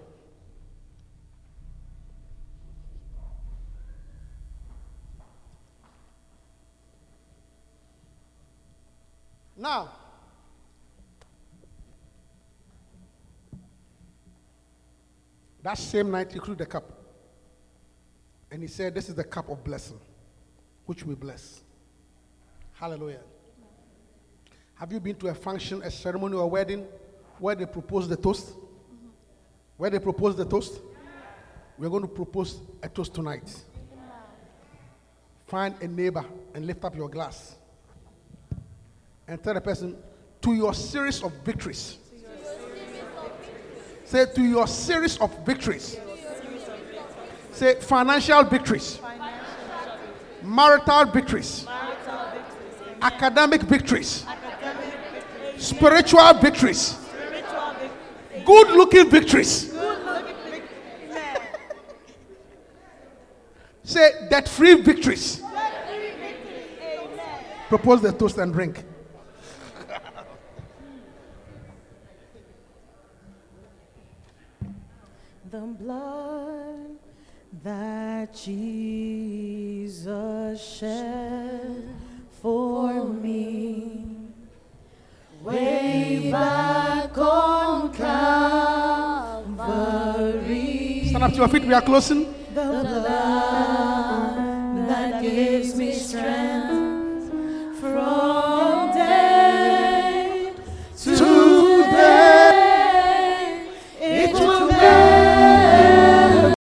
Now, that same night he took the cup. And he said, This is the cup of blessing, which we bless. Hallelujah. Have you been to a function, a ceremony, or a wedding where they propose the toast? Where they propose the toast? We're going to propose a toast tonight. Find a neighbor and lift up your glass. And tell the person, to your series of victories. Say, to your series of victories. Say, financial victories, marital victories, academic victories, spiritual victories, good looking victories. Say that free victories. Propose the toast and drink. The blood that Jesus shed for me way back on Calvary. Stand up to your feet. We are closing. The blood that gives me strength from day to day. It will never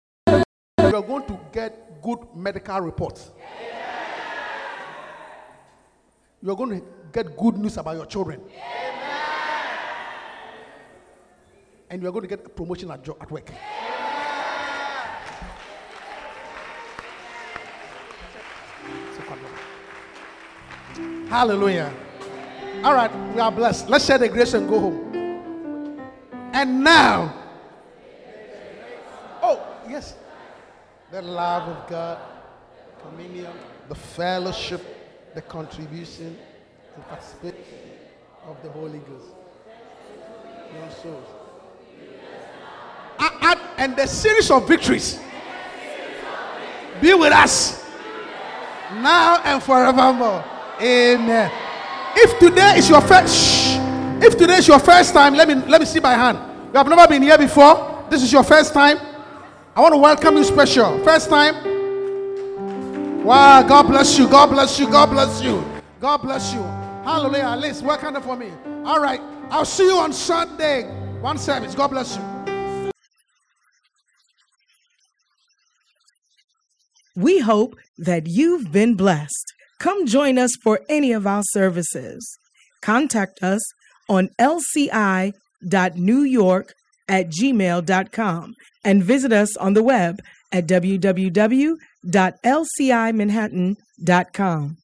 You are going to get good medical reports. You are going to get good news about your children. And you are going to get a promotion at, jo- at work. Hallelujah. All right, we are blessed. Let's share the grace and go home. And now, oh, yes, the love of God, communion, the fellowship, the contribution, and participation of the Holy Ghost. Your souls. And the series of victories be with us now and forevermore. Amen. If today is your first, shh, if today is your first time, let me let me see my hand. You have never been here before. This is your first time. I want to welcome you special. First time. Wow, God bless you. God bless you. God bless you. God bless you. Hallelujah. Liz, welcome for me. All right. I'll see you on Sunday. One service. God bless you. We hope that you've been blessed. Come join us for any of our services. Contact us on lci.newyork at gmail.com and visit us on the web at www.lcimanhattan.com.